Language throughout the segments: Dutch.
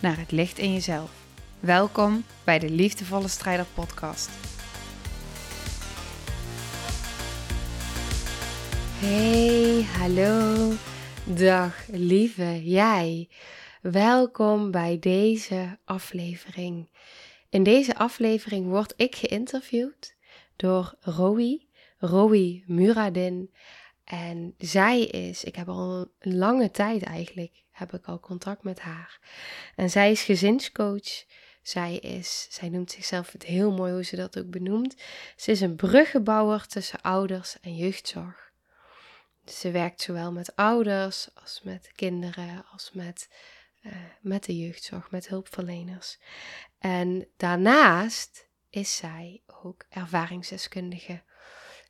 naar het licht in jezelf. Welkom bij de Liefdevolle Strijder Podcast. Hey, hallo. Dag lieve jij. Welkom bij deze aflevering. In deze aflevering word ik geïnterviewd door Rowie, Rowie Muradin. En zij is, ik heb al een lange tijd eigenlijk, heb ik al contact met haar. En zij is gezinscoach. Zij is, zij noemt zichzelf het heel mooi hoe ze dat ook benoemt. Ze is een bruggenbouwer tussen ouders en jeugdzorg. Ze werkt zowel met ouders als met kinderen, als met, uh, met de jeugdzorg, met hulpverleners. En daarnaast is zij ook ervaringsdeskundige.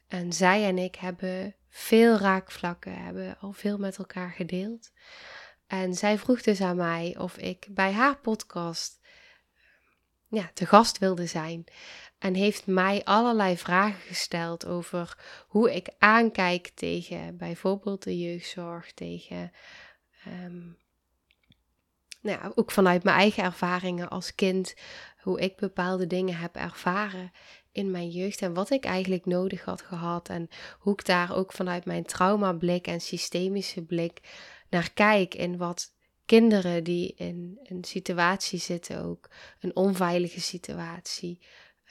En zij en ik hebben veel raakvlakken, hebben al veel met elkaar gedeeld. En zij vroeg dus aan mij of ik bij haar podcast ja, te gast wilde zijn. En heeft mij allerlei vragen gesteld over hoe ik aankijk tegen bijvoorbeeld de jeugdzorg, tegen um, nou ook vanuit mijn eigen ervaringen als kind, hoe ik bepaalde dingen heb ervaren in mijn jeugd en wat ik eigenlijk nodig had gehad en hoe ik daar ook vanuit mijn traumablik en systemische blik naar kijk in wat kinderen die in een situatie zitten, ook een onveilige situatie,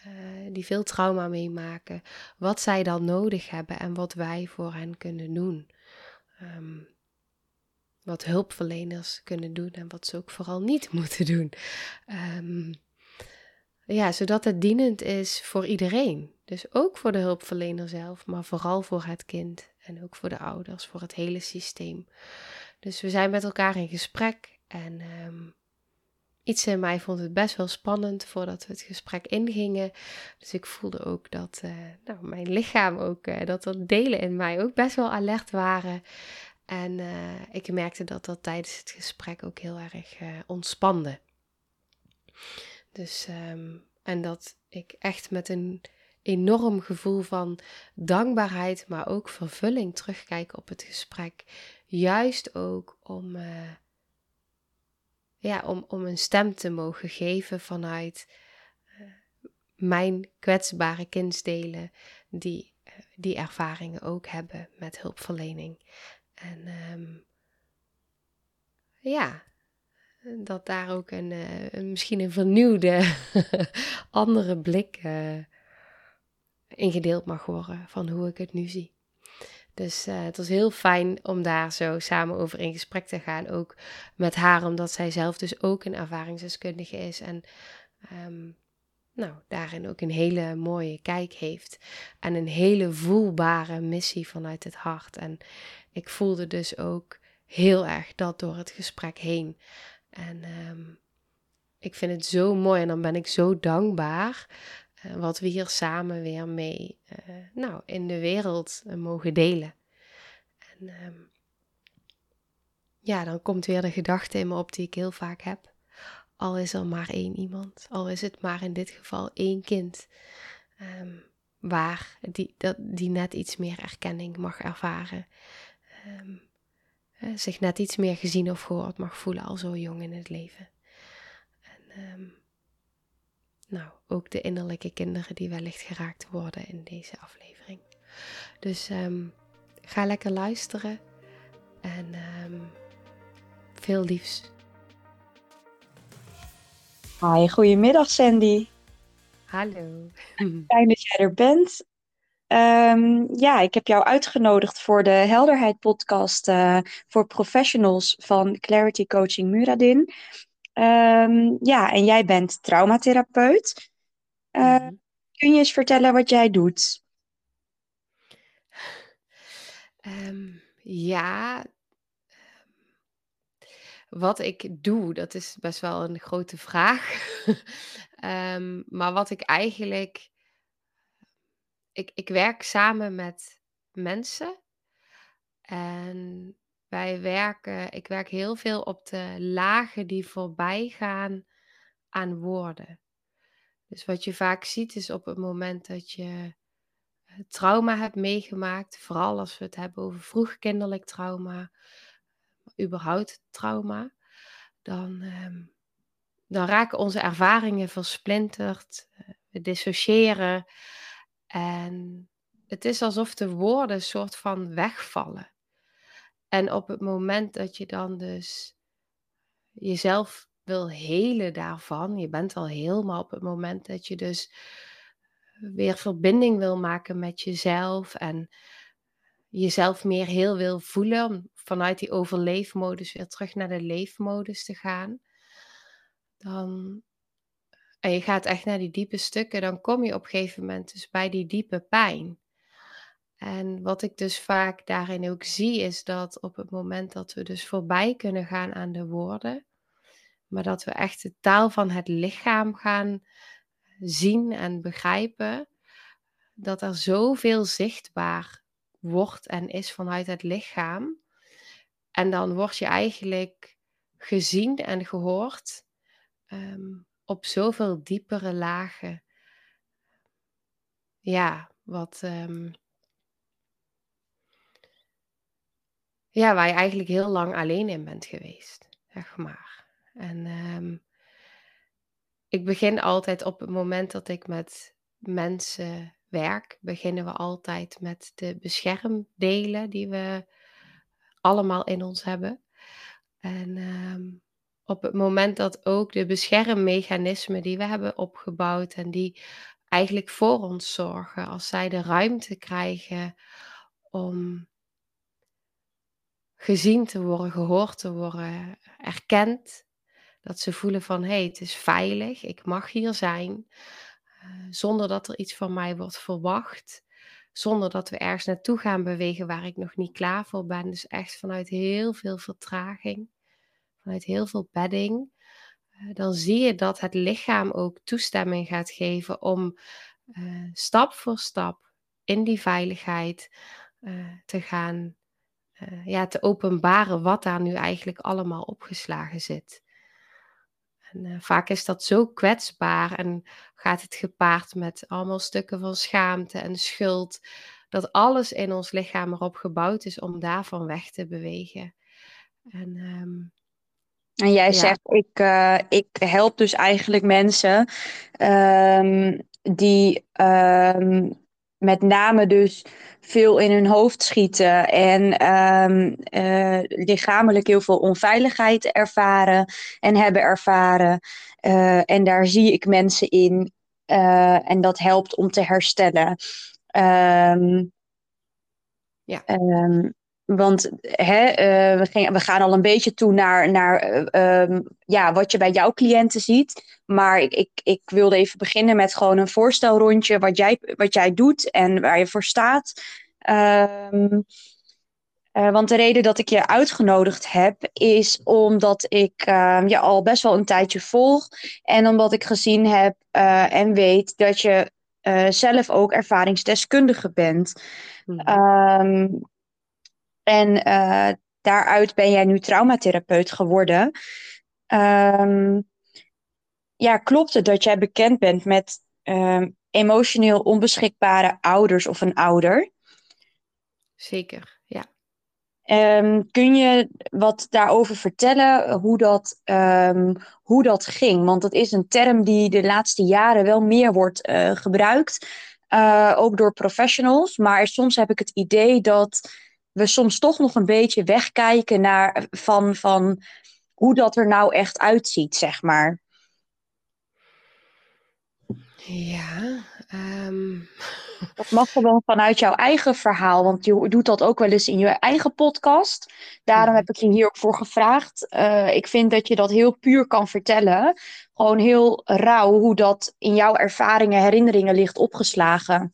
uh, die veel trauma meemaken, wat zij dan nodig hebben en wat wij voor hen kunnen doen. Um, wat hulpverleners kunnen doen en wat ze ook vooral niet moeten doen. Um, ja, zodat het dienend is voor iedereen. Dus ook voor de hulpverlener zelf, maar vooral voor het kind en ook voor de ouders, voor het hele systeem. Dus we zijn met elkaar in gesprek en um, iets in mij vond het best wel spannend voordat we het gesprek ingingen. Dus ik voelde ook dat uh, nou, mijn lichaam ook, uh, dat er delen in mij ook best wel alert waren. En uh, ik merkte dat dat tijdens het gesprek ook heel erg ontspande. Dus, um, en dat ik echt met een enorm gevoel van dankbaarheid, maar ook vervulling terugkijk op het gesprek. Juist ook om, uh, ja, om, om een stem te mogen geven vanuit uh, mijn kwetsbare kindsdelen, die uh, die ervaringen ook hebben met hulpverlening. En um, ja, dat daar ook een, een misschien een vernieuwde, andere blik uh, ingedeeld mag worden van hoe ik het nu zie. Dus uh, het was heel fijn om daar zo samen over in gesprek te gaan. Ook met haar, omdat zij zelf dus ook een ervaringsdeskundige is. En um, nou, daarin ook een hele mooie kijk heeft. En een hele voelbare missie vanuit het hart. En ik voelde dus ook heel erg dat door het gesprek heen. En um, ik vind het zo mooi en dan ben ik zo dankbaar wat we hier samen weer mee uh, nou, in de wereld uh, mogen delen. En um, ja, dan komt weer de gedachte in me op die ik heel vaak heb. Al is er maar één iemand, al is het maar in dit geval één kind, um, waar die, dat, die net iets meer erkenning mag ervaren. Um, zich net iets meer gezien of gehoord mag voelen al zo jong in het leven. En nou, ook de innerlijke kinderen die wellicht geraakt worden in deze aflevering. Dus um, ga lekker luisteren en um, veel liefs. Hi, goedemiddag Sandy. Hallo. Fijn dat jij er bent. Um, ja, ik heb jou uitgenodigd voor de Helderheid podcast uh, voor professionals van Clarity Coaching Muradin. Um, ja, en jij bent traumatherapeut. Uh. Kun je eens vertellen wat jij doet? Um, ja, wat ik doe, dat is best wel een grote vraag. Ehm, maar wat ik eigenlijk. Ik, ik werk samen met mensen. En wij werken, ik werk heel veel op de lagen die voorbij gaan aan woorden. Dus wat je vaak ziet is op het moment dat je trauma hebt meegemaakt, vooral als we het hebben over vroegkinderlijk trauma, überhaupt trauma, dan, ehm, dan raken onze ervaringen versplinterd, eh, we dissociëren en het is alsof de woorden soort van wegvallen. En op het moment dat je dan dus jezelf wil helen daarvan, je bent al helemaal op het moment dat je dus weer verbinding wil maken met jezelf en jezelf meer heel wil voelen, om vanuit die overleefmodus weer terug naar de leefmodus te gaan, dan, en je gaat echt naar die diepe stukken, dan kom je op een gegeven moment dus bij die diepe pijn. En wat ik dus vaak daarin ook zie, is dat op het moment dat we dus voorbij kunnen gaan aan de woorden, maar dat we echt de taal van het lichaam gaan zien en begrijpen, dat er zoveel zichtbaar wordt en is vanuit het lichaam. En dan word je eigenlijk gezien en gehoord um, op zoveel diepere lagen. Ja, wat. Um, ja, waar je eigenlijk heel lang alleen in bent geweest, zeg maar. En um, ik begin altijd op het moment dat ik met mensen werk, beginnen we altijd met de beschermdelen die we allemaal in ons hebben. En um, op het moment dat ook de beschermmechanismen die we hebben opgebouwd en die eigenlijk voor ons zorgen, als zij de ruimte krijgen om gezien te worden, gehoord te worden, erkend, dat ze voelen van hé, hey, het is veilig, ik mag hier zijn, uh, zonder dat er iets van mij wordt verwacht, zonder dat we ergens naartoe gaan bewegen waar ik nog niet klaar voor ben. Dus echt vanuit heel veel vertraging, vanuit heel veel bedding. Uh, dan zie je dat het lichaam ook toestemming gaat geven om uh, stap voor stap in die veiligheid te gaan ja, te openbaren wat daar nu eigenlijk allemaal opgeslagen zit. En uh, vaak is dat zo kwetsbaar en gaat het gepaard met allemaal stukken van schaamte en schuld, dat alles in ons lichaam erop gebouwd is om daarvan weg te bewegen. En, um, en jij ja. zegt, ik, uh, ik help dus eigenlijk mensen um, die um, met name dus veel in hun hoofd schieten en um, uh, lichamelijk heel veel onveiligheid ervaren en hebben ervaren. Uh, en daar zie ik mensen in uh, en dat helpt om te herstellen. Um, ja. Um, want hè, uh, we, gaan, we, gaan al een beetje toe naar, naar uh, um, ja, wat je bij jouw cliënten ziet. Maar ik, ik, ik wilde even beginnen met gewoon een voorstelrondje wat jij, wat jij doet en waar je voor staat. Um, uh, want de reden dat ik je uitgenodigd heb, is omdat ik uh, je al best wel een tijdje volg. En omdat ik gezien heb uh, en weet dat je zelf ook ervaringsdeskundige bent. Mm -hmm. En uh, daaruit ben jij nu traumatherapeut geworden. Um, ja, klopt het dat jij bekend bent met um, emotioneel onbeschikbare ouders of een ouder? Zeker, ja. Um, kun je wat daarover vertellen, hoe dat, um, hoe dat ging? Want dat is een term die de laatste jaren wel meer wordt uh, gebruikt, uh, ook door professionals. Maar soms heb ik het idee dat we soms toch nog een beetje wegkijken naar van, van hoe dat er nou echt uitziet, zeg maar. Ja, um... dat mag gewoon vanuit jouw eigen verhaal, want je doet dat ook wel eens in je eigen podcast. Daarom heb ik je hier ook voor gevraagd. Uh, ik vind dat je dat heel puur kan vertellen. Gewoon heel rauw hoe dat in jouw ervaringen, herinneringen ligt opgeslagen.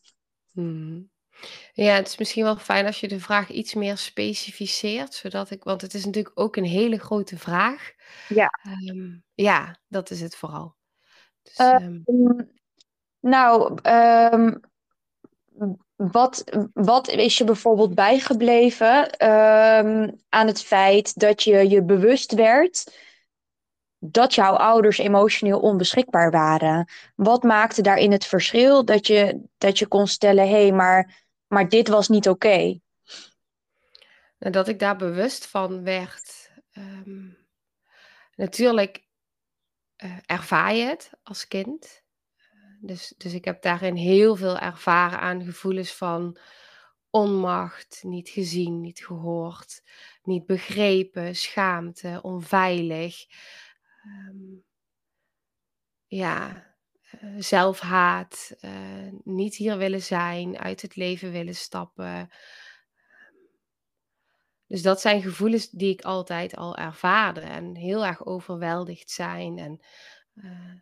Hmm. Ja, het is misschien wel fijn als je de vraag iets meer specificeert, zodat ik, want het is natuurlijk ook een hele grote vraag. Ja. Ehm, ja, dat is het vooral. Dus, Uh, ehm, nou, ehm, wat, wat is je bijvoorbeeld bijgebleven aan het feit dat je je bewust werd dat jouw ouders emotioneel onbeschikbaar waren? Wat maakte daarin het verschil dat je, dat je kon stellen: hé, hey, maar, maar dit was niet oké? En dat ik daar bewust van werd. Ehm, natuurlijk uh, ervaar je het als kind. Dus, dus ik heb daarin heel veel ervaren aan gevoelens van onmacht, niet gezien, niet gehoord, niet begrepen, schaamte, onveilig. Um, ja, zelfhaat, uh, niet hier willen zijn, uit het leven willen stappen. Dus dat zijn gevoelens die ik altijd al ervaarde en heel erg overweldigd zijn en uh,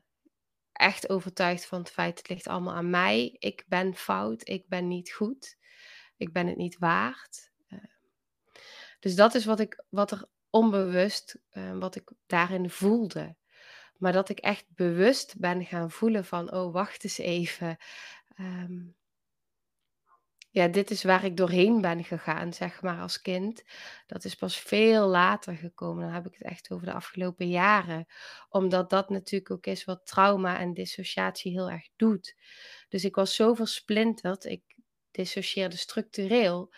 echt overtuigd van het feit het ligt allemaal aan mij. Ik ben fout, ik ben niet goed, ik ben het niet waard. Dus dat is wat, ik, wat er onbewust, wat ik daarin voelde. Maar dat ik echt bewust ben gaan voelen van, oh wacht eens even. Um, ja, dit is waar ik doorheen ben gegaan, zeg maar, als kind. Dat is pas veel later gekomen. Dan heb ik het echt over de afgelopen jaren. Omdat dat natuurlijk ook is wat trauma en dissociatie heel erg doet. Dus ik was zo versplinterd. Ik dissocieerde structureel.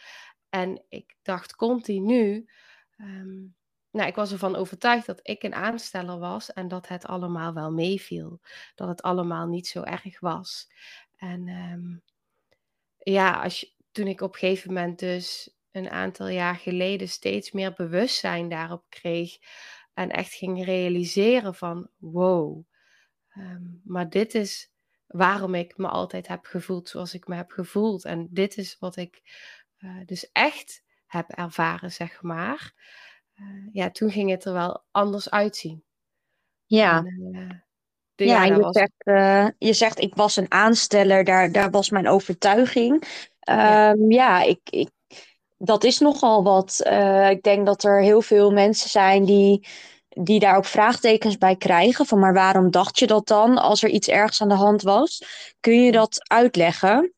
En ik dacht continu. Um, nou, ik was ervan overtuigd dat ik een aansteller was en dat het allemaal wel meeviel. Dat het allemaal niet zo erg was. En um, ja, als toen ik op een gegeven moment dus een aantal jaar geleden steeds meer bewustzijn daarop kreeg en echt ging realiseren van wow, um, maar dit is waarom ik me altijd heb gevoeld zoals ik me heb gevoeld en dit is wat ik uh, dus echt heb ervaren, zeg maar. Uh, ja, toen ging het er wel anders uitzien. Ja. En, uh, de, ja, ja je, was... zegt, uh, je zegt, ik was een aansteller, daar, daar was mijn overtuiging. Ja, um, ja ik, ik, dat is nogal wat. Ik denk dat er heel veel mensen zijn die, die daar ook vraagtekens bij krijgen. Van maar waarom dacht je dat dan als er iets ergs aan de hand was? Kun je dat uitleggen?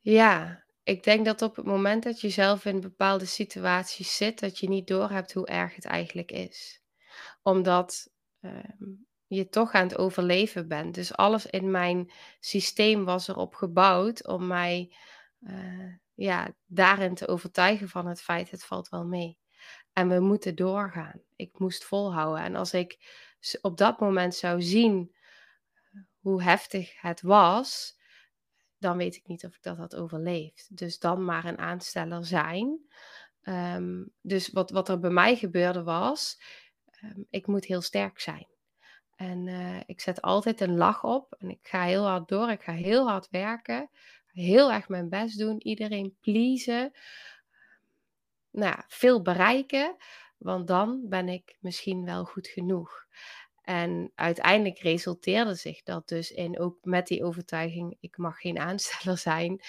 Ja, ik denk dat op het moment dat je zelf in bepaalde situaties zit, dat je niet doorhebt hoe erg het eigenlijk is. Omdat uh, je toch aan het overleven bent. Dus alles in mijn systeem was erop gebouwd om mij uh, ja, daarin te overtuigen van het feit, het valt wel mee. En we moeten doorgaan. Ik moest volhouden. En als ik op dat moment zou zien eh, hoe heftig het was, dan weet ik niet of ik dat had overleefd. Dus dan maar een aansteller zijn. Um, dus wat, wat er bij mij gebeurde was, um, ik moet heel sterk zijn. En uh, ik zet altijd een lach op en ik ga heel hard door. Ik ga heel hard werken. Heel erg mijn best doen. Iedereen pleasen. Nou ja, veel bereiken. Want dan ben ik misschien wel goed genoeg. En uiteindelijk resulteerde zich dat dus in ook met die overtuiging: ik mag geen aansteller zijn.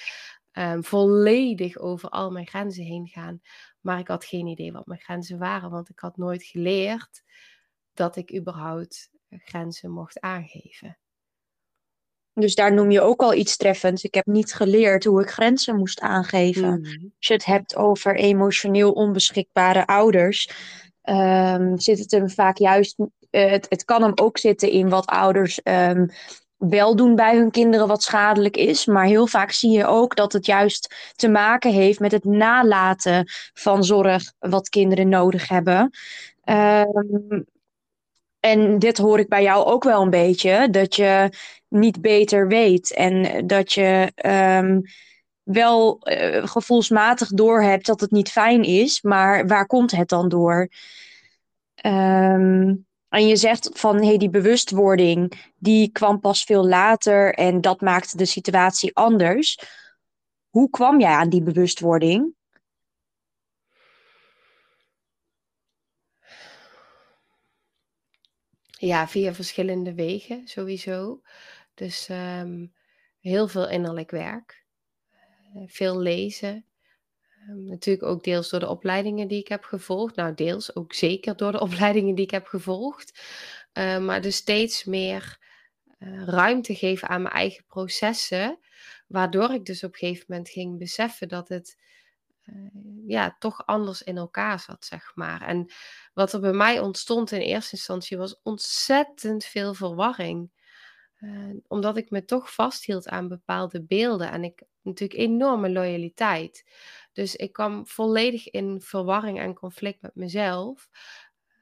Um, volledig over al mijn grenzen heen gaan. Maar ik had geen idee wat mijn grenzen waren, want ik had nooit geleerd dat ik überhaupt grenzen mocht aangeven. Dus daar noem je ook al iets treffends. Ik heb niet geleerd hoe ik grenzen moest aangeven. Mm. Als je het hebt over emotioneel onbeschikbare ouders, um, zit het hem vaak juist. Uh, het, het kan hem ook zitten in wat ouders um, wel doen bij hun kinderen wat schadelijk is. Maar heel vaak zie je ook dat het juist te maken heeft met het nalaten van zorg wat kinderen nodig hebben. Um, en dit hoor ik bij jou ook wel een beetje, dat je niet beter weet en dat je um, wel uh, gevoelsmatig doorhebt dat het niet fijn is, maar waar komt het dan door? Um, en je zegt van hey, die bewustwording, die kwam pas veel later en dat maakte de situatie anders. Hoe kwam jij aan die bewustwording? Ja, via verschillende wegen sowieso. Dus um, heel veel innerlijk werk. veel lezen. Ehm, natuurlijk ook deels door de opleidingen die ik heb gevolgd. Nou, deels ook zeker door de opleidingen die ik heb gevolgd. Uh, maar dus steeds meer uh, ruimte geven aan mijn eigen processen. Waardoor ik dus op een gegeven moment ging beseffen dat het ja, toch anders in elkaar zat, zeg maar. En wat er bij mij ontstond in eerste instantie was ontzettend veel verwarring. Uh, omdat ik me toch vasthield aan bepaalde beelden en ik natuurlijk enorme loyaliteit. Dus ik kwam volledig in verwarring en conflict met mezelf.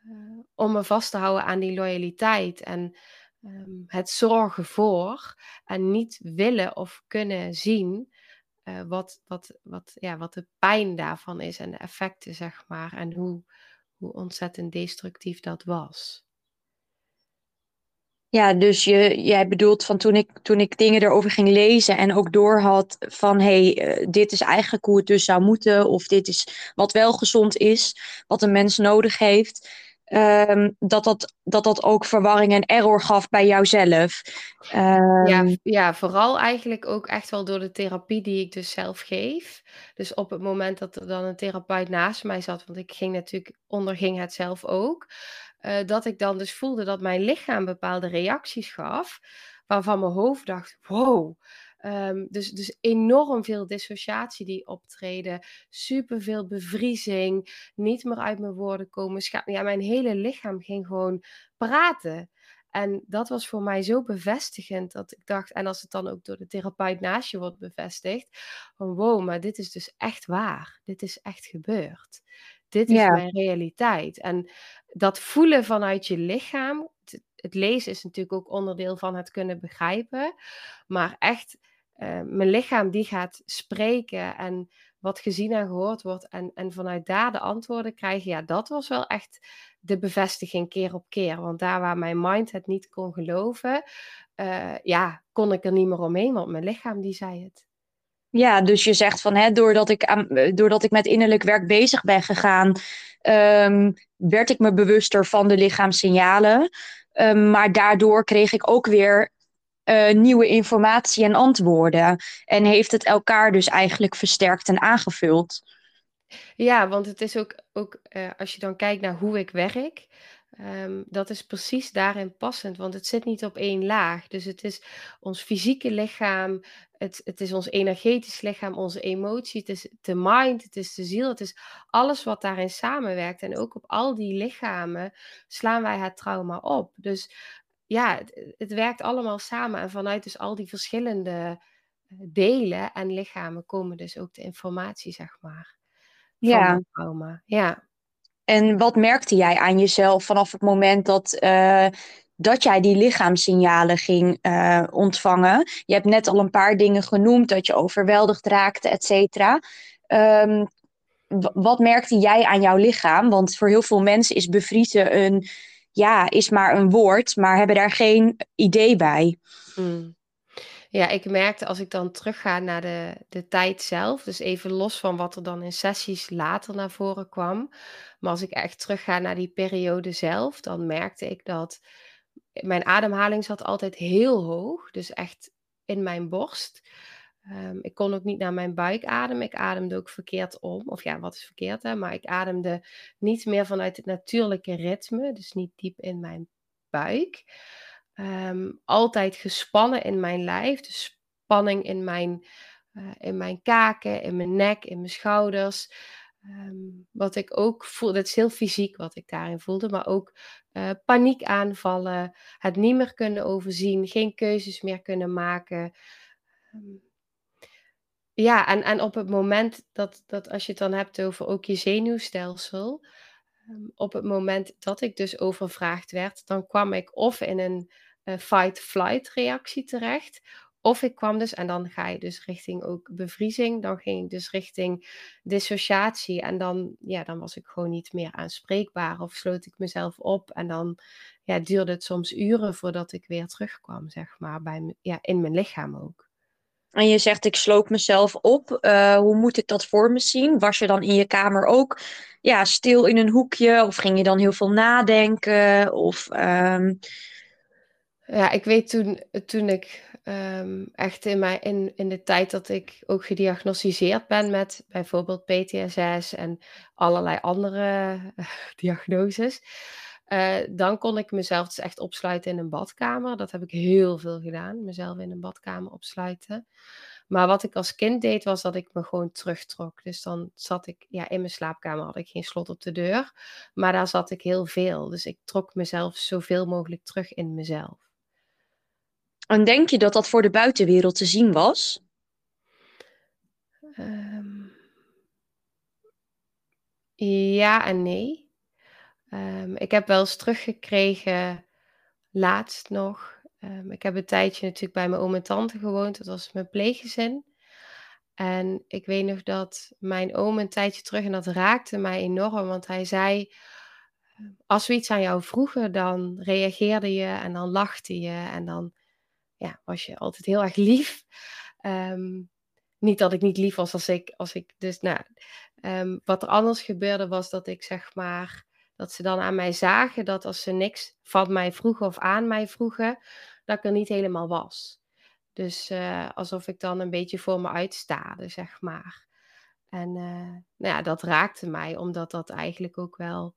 Uh, om me vast te houden aan die loyaliteit en um, het zorgen voor. En niet willen of kunnen zien uh, wat, wat, wat, ja, wat de pijn daarvan is en de effecten, zeg maar. En hoe, hoe ontzettend destructief dat was. Ja, dus je, jij bedoelt van toen ik, toen ik dingen erover ging lezen en ook doorhad van hé, hey, uh, dit is eigenlijk hoe het dus zou moeten, of dit is wat wel gezond is, wat een mens nodig heeft. Um, dat, dat, dat dat ook verwarring en error gaf bij jouzelf. Um... Ja, ja, vooral eigenlijk ook echt wel door de therapie die ik dus zelf geef. Dus op het moment dat er dan een therapeut naast mij zat, want ik ging natuurlijk, onderging het zelf ook. Uh, dat ik dan dus voelde dat mijn lichaam bepaalde reacties gaf, waarvan mijn hoofd dacht: wow. Um, dus, dus enorm veel dissociatie die optreden, superveel bevriezing, niet meer uit mijn woorden komen. Ja, mijn hele lichaam ging gewoon praten. En dat was voor mij zo bevestigend dat ik dacht, en als het dan ook door de therapeut naast je wordt bevestigd, van wow, maar dit is dus echt waar. Dit is echt gebeurd. Dit is ja. mijn realiteit. En dat voelen vanuit je lichaam, het, lezen is natuurlijk ook onderdeel van het kunnen begrijpen, maar echt uh, mijn lichaam die gaat spreken en wat gezien en gehoord wordt en, en vanuit daar de antwoorden krijgen, ja, dat was wel echt de bevestiging keer op keer. Want daar waar mijn mind het niet kon geloven, uh, ja, kon ik er niet meer omheen, want mijn lichaam die zei het. Ja, dus je zegt van, hè, doordat, ik aan, doordat ik met innerlijk werk bezig ben gegaan, um, werd ik me bewuster van de lichaamssignalen. Um, maar daardoor kreeg ik ook weer uh, nieuwe informatie en antwoorden. En heeft het elkaar dus eigenlijk versterkt en aangevuld. Ja, want het is ook, ook uh, als je dan kijkt naar hoe ik werk, um, dat is precies daarin passend, want het zit niet op één laag. Dus het is ons fysieke lichaam, het, het is ons energetisch lichaam, onze emotie, het is de mind, het is de ziel, het is alles wat daarin samenwerkt. En ook op al die lichamen slaan wij het trauma op. Dus ja, het, het, werkt allemaal samen. En vanuit dus al die verschillende eh, delen en lichamen komen dus ook de informatie, zeg maar. Van ja. trauma. Ja. En wat merkte jij aan jezelf vanaf het moment dat, uh, dat jij die lichaamssignalen ging uh, ontvangen? Je hebt net al een paar dingen genoemd, dat je overweldigd raakte, et cetera. Um, wat merkte jij aan jouw lichaam? Want voor heel veel mensen is bevriezen een ja, is maar een woord, maar hebben daar geen idee bij. Mm. Ja, ik merkte als ik dan terugga naar de, de tijd zelf, dus even los van wat er dan in sessies later naar voren kwam, maar als ik echt terugga naar die periode zelf, dan merkte ik dat mijn ademhaling zat altijd heel hoog, dus echt in mijn borst. Um, ik kon ook niet naar mijn buik ademen. Ik ademde ook verkeerd om. Of ja, wat is verkeerd hè? Maar ik ademde niet meer vanuit het natuurlijke ritme. Dus niet diep in mijn buik. Um, altijd gespannen in mijn lijf. Dus spanning in mijn, uh, in mijn kaken, in mijn nek, in mijn schouders. Um, wat ik ook voel, dat is heel fysiek wat ik daarin voelde, maar ook uh, paniekaanvallen, het niet meer kunnen overzien, geen keuzes meer kunnen maken. Um, ja, en, en op het moment dat, dat als je het dan hebt over ook je zenuwstelsel, um, op het moment dat ik dus overvraagd werd, dan kwam ik of in een uh, fight-flight reactie terecht, of ik kwam dus, en dan ga je dus richting ook bevriezing, dan ging ik dus richting dissociatie en dan, ja, dan was ik gewoon niet meer aanspreekbaar of sloot ik mezelf op en dan ja, duurde het soms uren voordat ik weer terugkwam, zeg maar, bij, ja, in mijn lichaam ook. En je zegt, ik sloop mezelf op. Uh, hoe moet ik dat voor me zien? Was je dan in je kamer ook ja, stil in een hoekje? Of ging je dan heel veel nadenken? Of, um... Ja, ik weet toen, toen ik ehm, echt in, in, in de tijd dat ik ook gediagnosticeerd ben met bijvoorbeeld PTSS en allerlei andere diagnoses. Uh, dan kon ik mezelf dus echt opsluiten in een badkamer. Dat heb ik heel veel gedaan, mezelf in een badkamer opsluiten. Maar wat ik als kind deed, was dat ik me gewoon terugtrok. Dus dan zat ik, ja, in mijn slaapkamer had ik geen slot op de deur. Maar daar zat ik heel veel. Dus ik trok mezelf zoveel mogelijk terug in mezelf. En denk je dat dat voor de buitenwereld te zien was? Um, ja en nee. Um, ik heb wel eens teruggekregen, laatst nog. Um, ik heb een tijdje natuurlijk bij mijn oom en tante gewoond. Dat was mijn pleeggezin. En ik weet nog dat mijn oom een tijdje terug, en dat raakte mij enorm, want hij zei: Als we iets aan jou vroegen, dan reageerde je en dan lachte je en dan ja, was je altijd heel erg lief. Um, niet dat ik niet lief was als ik, als ik dus, nou, um, wat er anders gebeurde was dat ik zeg maar, dat ze dan aan mij zagen dat als ze niks van mij vroegen of aan mij vroegen, dat ik er niet helemaal was. Dus uh, alsof ik dan een beetje voor me uitstade, zeg maar. En uh, nou ja, dat raakte mij, omdat dat eigenlijk ook wel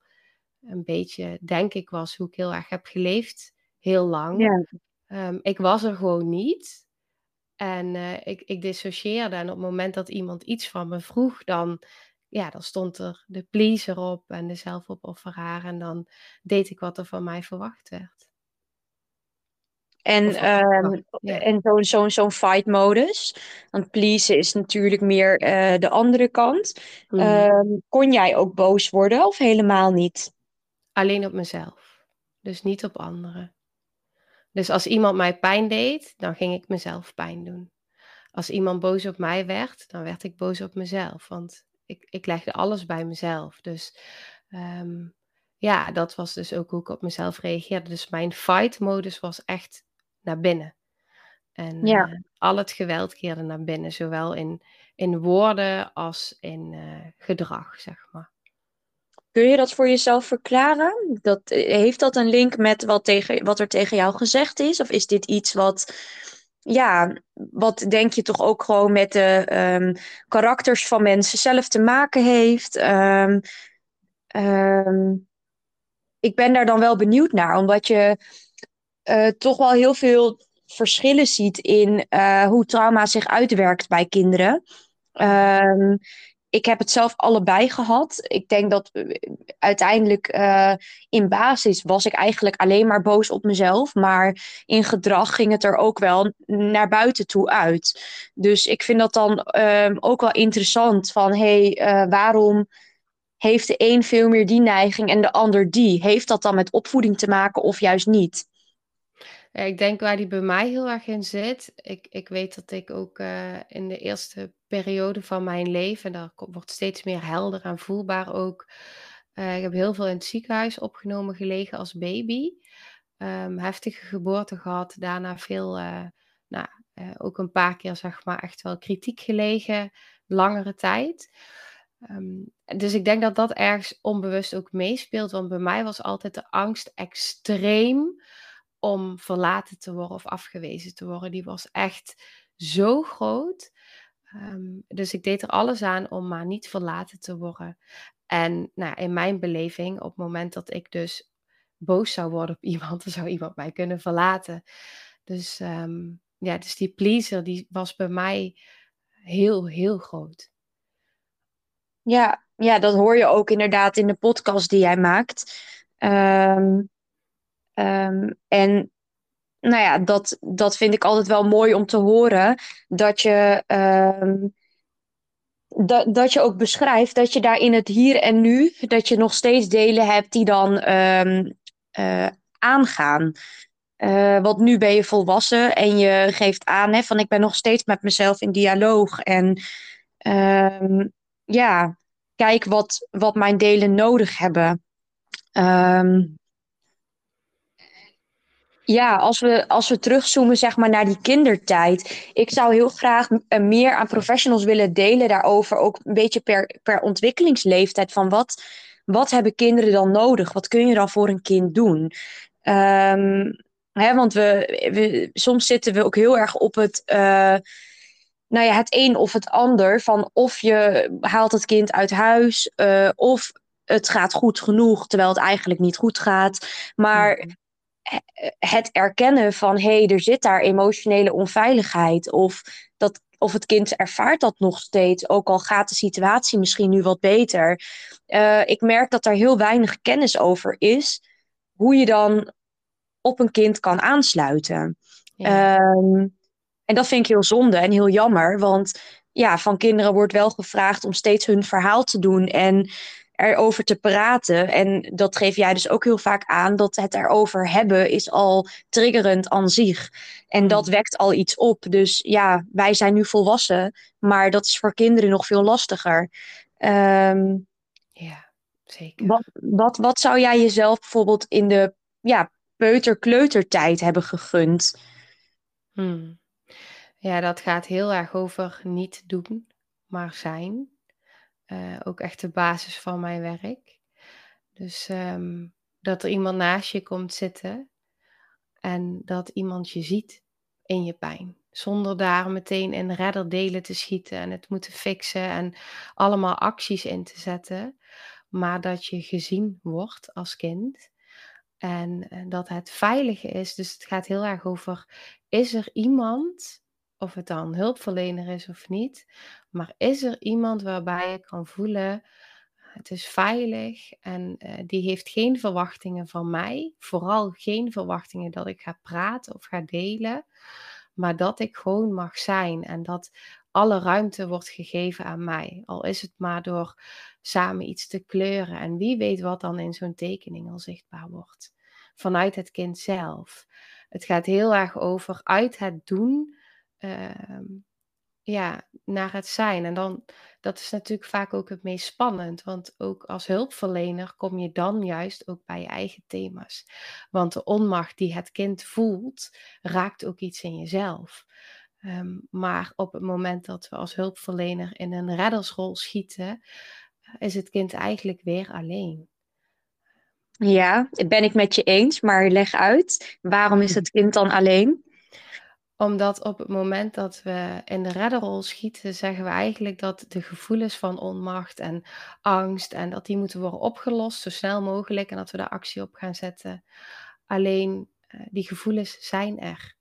een beetje, denk ik, was hoe ik heel erg heb geleefd, heel lang. Ja. Um, ik was er gewoon niet. En uh, ik, ik dissocieerde. En op het moment dat iemand iets van me vroeg, dan, ja, dan stond er de pleaser op en de zelfopofferaar. En dan deed ik wat er van mij verwacht werd. En, um, ja. en zo'n zo, zo fight-modus. Want pleasen is natuurlijk meer uh, de andere kant. Mm. Um, kon jij ook boos worden of helemaal niet? Alleen op mezelf. Dus niet op anderen. Dus als iemand mij pijn deed, dan ging ik mezelf pijn doen. Als iemand boos op mij werd, dan werd ik boos op mezelf. Want ik, ik legde alles bij mezelf. Dus um, ja, dat was dus ook hoe ik op mezelf reageerde. Dus mijn fight-modus was echt naar binnen. En ja. uh, al het geweld keerde naar binnen, zowel in, in woorden als in uh, gedrag, zeg maar. Kun je dat voor jezelf verklaren? Dat, eh, heeft dat een link met wat, tegen, wat er tegen jou gezegd is? Of is dit iets wat, ja, wat denk je toch ook gewoon met de um, karakters van mensen zelf te maken heeft? Um, um, ik ben daar dan wel benieuwd naar, omdat je uh, toch wel heel veel verschillen ziet in uh, hoe trauma zich uitwerkt bij kinderen. Um, ik heb het zelf allebei gehad. Ik denk dat eh, uiteindelijk uh, in basis was ik eigenlijk alleen maar boos op mezelf. Maar in gedrag ging het er ook wel naar buiten toe uit. Dus ik vind dat dan uh, ook wel interessant van hé, hey, uh, waarom heeft de een veel meer die neiging en de ander die? Heeft dat dan met opvoeding te maken of juist niet? Ik denk waar die bij mij heel erg in zit. Ik, ik weet dat ik ook uh, in de eerste periode van mijn leven, dat wordt steeds meer helder en voelbaar ook. Uh, ik heb heel veel in het ziekenhuis opgenomen gelegen als baby. Um, heftige geboorte gehad, daarna veel, uh, nou, ook een paar keer zeg maar echt wel kritiek gelegen, langere tijd. Um, dus ik denk dat dat ergens onbewust ook meespeelt, want bij mij was altijd de angst extreem om verlaten te worden of afgewezen te worden. Die was echt zo groot. Um, dus ik deed er alles aan om maar niet verlaten te worden. En nou, in mijn beleving, op het moment dat ik dus boos zou worden op iemand, dan zou iemand mij kunnen verlaten. Dus um, ja, dus die pleaser, die was bij mij heel, heel groot. Ja, ja, dat hoor je ook inderdaad in de podcast die jij maakt. Um, Um, en nou ja, dat, dat vind ik altijd wel mooi om te horen. Dat je, um, dat, dat je ook beschrijft dat je daar in het hier en nu, dat je nog steeds delen hebt die dan um, uh, aangaan. Uh, want nu ben je volwassen en je geeft aan hè, van ik ben nog steeds met mezelf in dialoog. En ja, kijk wat, wat mijn delen nodig hebben. Um, ja, als we, als we terugzoomen zeg maar, naar die kindertijd. Ik zou heel graag uh, meer aan professionals willen delen daarover. Ook een beetje per, per ontwikkelingsleeftijd. Van wat, wat hebben kinderen dan nodig? Wat kun je dan voor een kind doen? Um, Hè, want we, we, soms zitten we ook heel erg op het, uh, nou ja, het een of het ander. Van of je haalt het kind uit huis, uh, of het gaat goed genoeg, terwijl het eigenlijk niet goed gaat. Maar mm-hmm. Het erkennen van hé, hey, er zit daar emotionele onveiligheid. Of, dat, of het kind ervaart dat nog steeds, ook al gaat de situatie misschien nu wat beter. Uh, ik merk dat er heel weinig kennis over is. Hoe je dan op een kind kan aansluiten. Um, en dat vind ik heel zonde en heel jammer, want ja, van kinderen wordt wel gevraagd om steeds hun verhaal te doen en erover te praten. En dat geef jij dus ook heel vaak aan, dat het erover hebben is al triggerend aan zich. En dat hmm. wekt al iets op. Dus ja, wij zijn nu volwassen, maar dat is voor kinderen nog veel lastiger. Um, ja, zeker. Wat, wat, wat zou jij jezelf bijvoorbeeld in de ja, peuter-kleutertijd hebben gegund? Hmm. Ja, dat gaat heel erg over niet doen, maar zijn. Uh, ook echt de basis van mijn werk. Dus um, dat er iemand naast je komt zitten en dat iemand je ziet in je pijn. Zonder daar meteen in redderdelen te schieten en het moeten fixen en allemaal acties in te zetten. Maar dat je gezien wordt als kind. En eh, dat het veilig is. Dus het gaat heel erg over: is er iemand, of het dan hulpverlener is of niet, maar is er iemand waarbij je kan voelen: het is veilig en uh, die heeft geen verwachtingen van mij. Vooral geen verwachtingen dat ik ga praten of ga delen, maar dat ik gewoon mag zijn en dat alle ruimte wordt gegeven aan mij. Al is het maar door samen iets te kleuren. En wie weet wat dan in zo'n tekening al zichtbaar wordt. Vanuit het kind zelf. Het gaat heel erg over uit het doen. Uh, ja, naar het zijn. En dan, dat is natuurlijk vaak ook het meest spannend. Want ook als hulpverlener kom je dan juist ook bij je eigen thema's. Want de onmacht die het kind voelt, raakt ook iets in jezelf. Um, maar op het moment dat we als hulpverlener in een reddersrol schieten, is het kind eigenlijk weer alleen. Ja, ben ik met je eens, maar leg uit. Waarom is het kind dan alleen? Omdat op het moment dat we in de redderrol schieten, zeggen we eigenlijk dat de gevoelens van onmacht en angst en dat die moeten worden opgelost zo snel mogelijk en dat we daar actie op gaan zetten. Alleen uh, die gevoelens zijn er.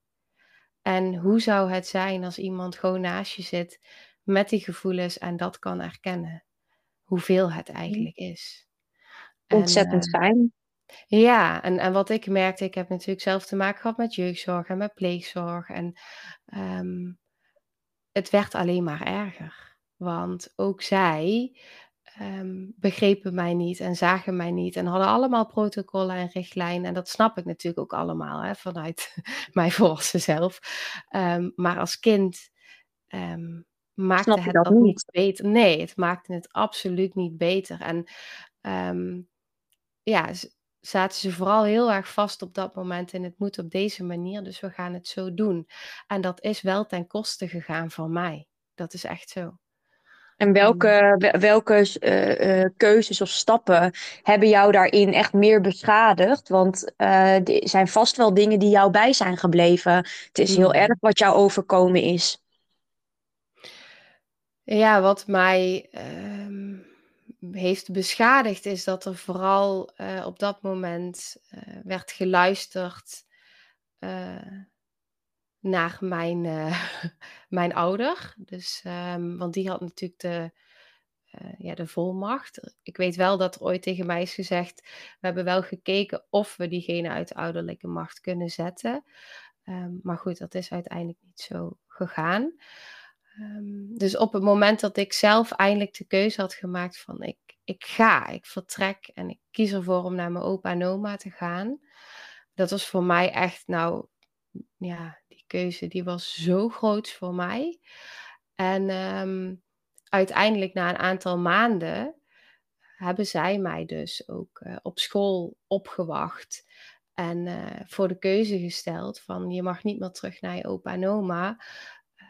En hoe zou het zijn als iemand gewoon naast je zit met die gevoelens en dat kan erkennen? Hoeveel het eigenlijk is. Ontzettend en, uh, fijn. Ja, en, en wat ik merkte, ik heb natuurlijk zelf te maken gehad met jeugdzorg en met pleegzorg. En um, het werd alleen maar erger. Want ook zij um, begrepen mij niet en zagen mij niet. En hadden allemaal protocollen en richtlijnen. En dat snap ik natuurlijk ook allemaal hè, vanuit mijn volwassen zelf. Um, maar als kind maakte het dat, niet? niet beter. Nee, het maakte het absoluut niet beter. En ja, zaten ze vooral heel erg vast op dat moment in het moet op deze manier, dus we gaan het zo doen. En dat is wel ten koste gegaan van mij. Dat is echt zo. En welke, welke uh, uh, keuzes of stappen hebben jou daarin echt meer beschadigd? Want uh, er zijn vast wel dingen die jou bij zijn gebleven. Het is heel mm. erg wat jou overkomen is. Ja, wat mij ehm, heeft beschadigd, is dat er vooral uh, op dat moment uh, werd geluisterd uh, naar mijn, mijn ouder. Dus, um, want die had natuurlijk de, ja, de volmacht. Ik weet wel dat er ooit tegen mij is gezegd: we hebben wel gekeken of we diegene uit de ouderlijke macht kunnen zetten. Um, maar goed, dat is uiteindelijk niet zo gegaan. Um, dus op het moment dat ik zelf eindelijk de keuze had gemaakt van ik, ik ga, ik vertrek en ik kies ervoor om naar mijn opa en oma te gaan. Dat was voor mij echt, nou ja, die keuze die was zo groot voor mij. En um, uiteindelijk na een aantal maanden hebben zij mij dus ook uh, op school opgewacht. En uh, voor de keuze gesteld van je mag niet meer terug naar je opa en oma.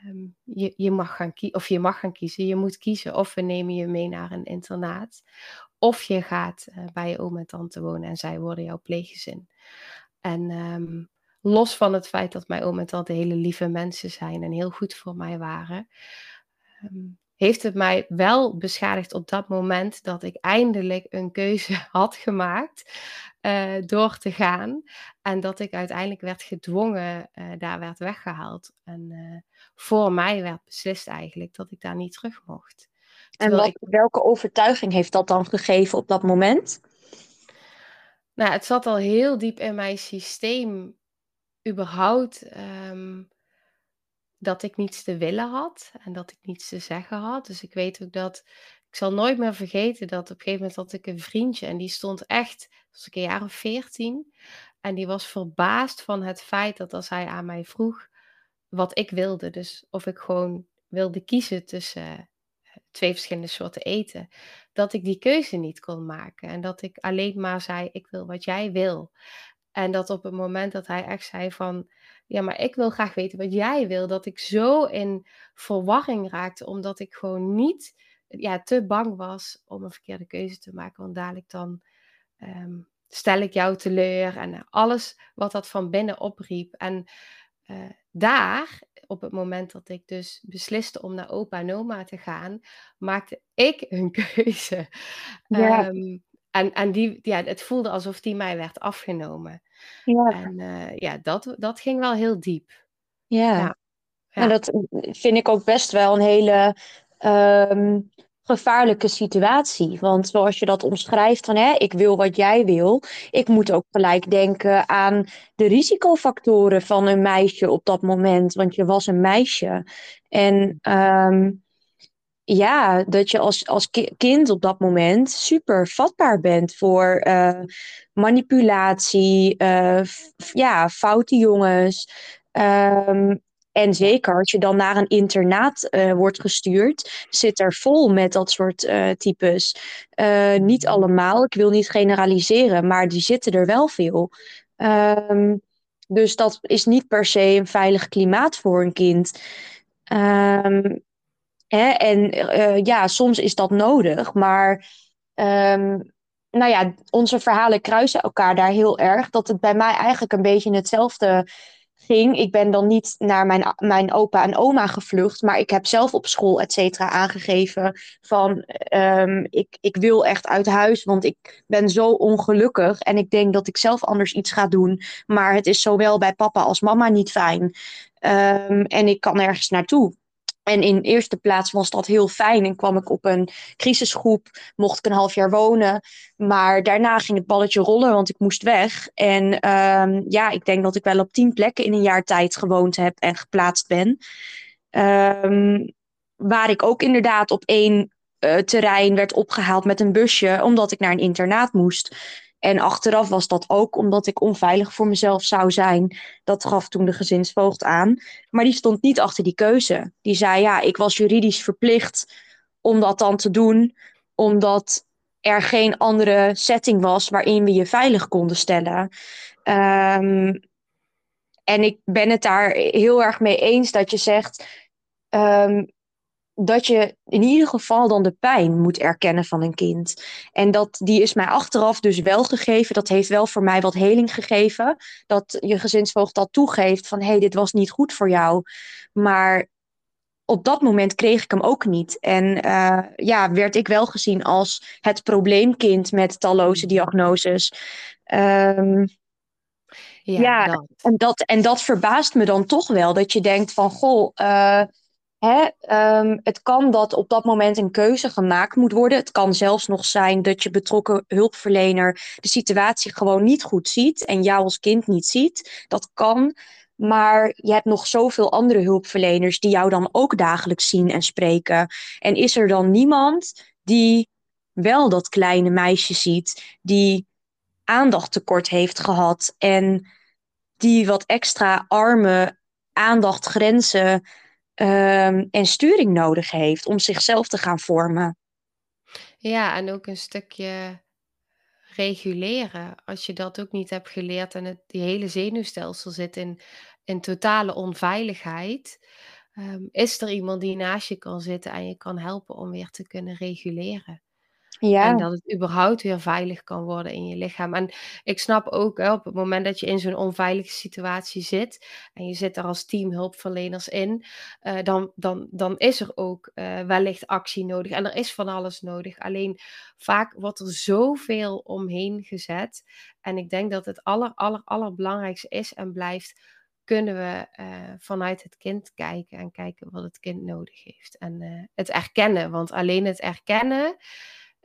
Um, je, je, mag gaan of je mag gaan kiezen. Je moet kiezen of we nemen je mee naar een internaat. Of je gaat uh, bij je oom en tante wonen en zij worden jouw pleeggezin. En um, los van het feit dat mijn oom en tante hele lieve mensen zijn en heel goed voor mij waren, ehm, heeft het mij wel beschadigd op dat moment dat ik eindelijk een keuze had gemaakt uh, door te gaan. En dat ik uiteindelijk werd gedwongen, uh, daar werd weggehaald. En voor mij werd beslist eigenlijk dat ik daar niet terug mocht. En wat, ik... welke overtuiging heeft dat dan gegeven op dat moment? Nou, het zat al heel diep in mijn systeem, überhaupt, um, dat ik niets te willen had en dat ik niets te zeggen had. Dus ik weet ook dat, ik zal nooit meer vergeten dat op een gegeven moment had ik een vriendje en die stond echt, was ik een jaar of veertien, en die was verbaasd van het feit dat als hij aan mij vroeg wat ik wilde, dus of ik gewoon wilde kiezen tussen twee verschillende soorten eten, dat ik die keuze niet kon maken. En dat ik alleen maar zei, ik wil wat jij wil. En dat op het moment dat hij echt zei van, ja, maar ik wil graag weten wat jij wil, dat ik zo in verwarring raakte, omdat ik gewoon niet, ja, te bang was om een verkeerde keuze te maken. Want dadelijk dan um, stel ik jou teleur en alles wat dat van binnen opriep. En uh, daar op het moment dat ik dus besliste om naar opa en oma te gaan, maakte ik een keuze. Ja. Um, en en die, ja, het voelde alsof die mij werd afgenomen. Ja. En uh, ja, dat, dat ging wel heel diep. Ja. ja. En dat vind ik ook best wel een hele um, gevaarlijke situatie. Want zoals je dat omschrijft van hè, ik wil wat jij wil. Ik moet ook gelijk denken aan de risicofactoren van een meisje op dat moment. Want je was een meisje. En um, ja, dat je als, als kind op dat moment super vatbaar bent voor uh, manipulatie, uh, ja, foute jongens. Um, en zeker als je dan naar een internaat uh, wordt gestuurd, zit er vol met dat soort uh, types. Uh, niet allemaal, ik wil niet generaliseren, maar die zitten er wel veel. Um, dus dat is niet per se een veilig klimaat voor een kind. Um, hè, en ja, soms is dat nodig, maar um, nou ja, onze verhalen kruisen elkaar daar heel erg. Dat het bij mij eigenlijk een beetje hetzelfde Ik ben dan niet naar mijn, mijn opa en oma gevlucht, maar ik heb zelf op school, et aangegeven van um, ik, ik wil echt uit huis, want ik ben zo ongelukkig en ik denk dat ik zelf anders iets ga doen, maar het is zowel bij papa als mama niet fijn. Um, en ik kan ergens naartoe. En in eerste plaats was dat heel fijn en kwam ik op een crisisgroep, mocht ik een half jaar wonen. Maar daarna ging het balletje rollen, want ik moest weg. En um, ja, ik denk dat ik wel op tien plekken in een jaar tijd gewoond heb en geplaatst ben. Um, waar ik ook inderdaad op één uh, terrein werd opgehaald met een busje, omdat ik naar een internaat moest. En achteraf was dat ook omdat ik onveilig voor mezelf zou zijn. Dat gaf toen de gezinsvoogd aan. Maar die stond niet achter die keuze. Die zei ja, ik was juridisch verplicht om dat dan te doen, omdat er geen andere setting was waarin we je veilig konden stellen. Um, en ik ben het daar heel erg mee eens dat je zegt. Um, dat je in ieder geval dan de pijn moet erkennen van een kind. En dat, die is mij achteraf dus wel gegeven. Dat heeft wel voor mij wat heling gegeven. Dat je gezinsvoogd dat toegeeft van hé, hey, dit was niet goed voor jou. Maar op dat moment kreeg ik hem ook niet. En uh, ja, werd ik wel gezien als het probleemkind met talloze diagnoses. Um, ja, ja dat. En, dat, en dat verbaast me dan toch wel. Dat je denkt van goh. Uh, Hè, um, het kan dat op dat moment een keuze gemaakt moet worden. Het kan zelfs nog zijn dat je betrokken hulpverlener de situatie gewoon niet goed ziet en jou als kind niet ziet. Dat kan. Maar je hebt nog zoveel andere hulpverleners die jou dan ook dagelijks zien en spreken. En is er dan niemand die wel dat kleine meisje ziet, die aandacht tekort heeft gehad en die wat extra armen, aandacht, grenzen um, en sturing nodig heeft om zichzelf te gaan vormen. Ja, en ook een stukje reguleren. Als je dat ook niet hebt geleerd en het hele zenuwstelsel zit in, in totale onveiligheid, um, is er iemand die naast je kan zitten en je kan helpen om weer te kunnen reguleren. En Ja. dat het überhaupt weer veilig kan worden in je lichaam. En ik snap ook, hè, op het moment dat je in zo'n onveilige situatie zit en je zit daar als teamhulpverleners in, uh, dan, dan, dan is er ook uh, wellicht actie nodig. En er is van alles nodig. Alleen vaak wordt er zoveel omheen gezet. En ik denk dat het aller, aller, allerbelangrijkste is en blijft kunnen we uh, vanuit het kind kijken en kijken wat het kind nodig heeft. En het erkennen, want alleen het erkennen,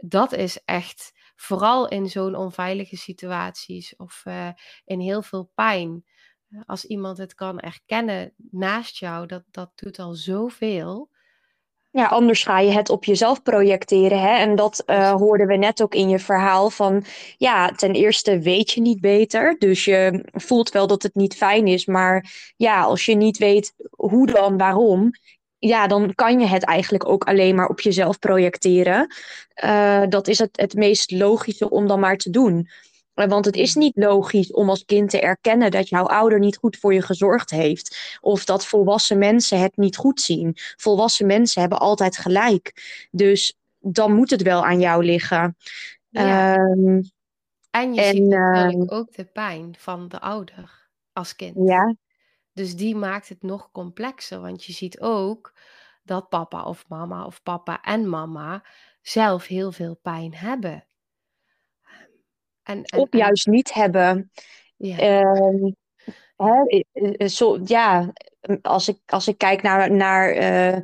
dat is echt vooral in zo'n onveilige situaties of uh, in heel veel pijn. Als iemand het kan erkennen naast jou, dat, dat doet al zoveel. Ja, anders ga je het op jezelf projecteren. Hè? En dat uh, hoorden we net ook in je verhaal van, ja, ten eerste weet je niet beter. Dus je voelt wel dat het niet fijn is. Maar ja, als je niet weet hoe dan, waarom, ja, dan kan je het eigenlijk ook alleen maar op jezelf projecteren. Uh, dat is het, het meest logische om dan maar te doen. Want het is niet logisch om als kind te erkennen dat jouw ouder niet goed voor je gezorgd heeft. Of dat volwassen mensen het niet goed zien. Volwassen mensen hebben altijd gelijk. Dus dan moet het wel aan jou liggen. Ja. Um, en je en, ziet natuurlijk uh, ook de pijn van de ouder als kind. Ja, dus die maakt het nog complexer, want je ziet ook dat papa of mama of papa en mama zelf heel veel pijn hebben. En, en, of juist en... niet hebben. Ja. Uh, hè, zo, ja, als ik, als ik kijk naar, naar uh,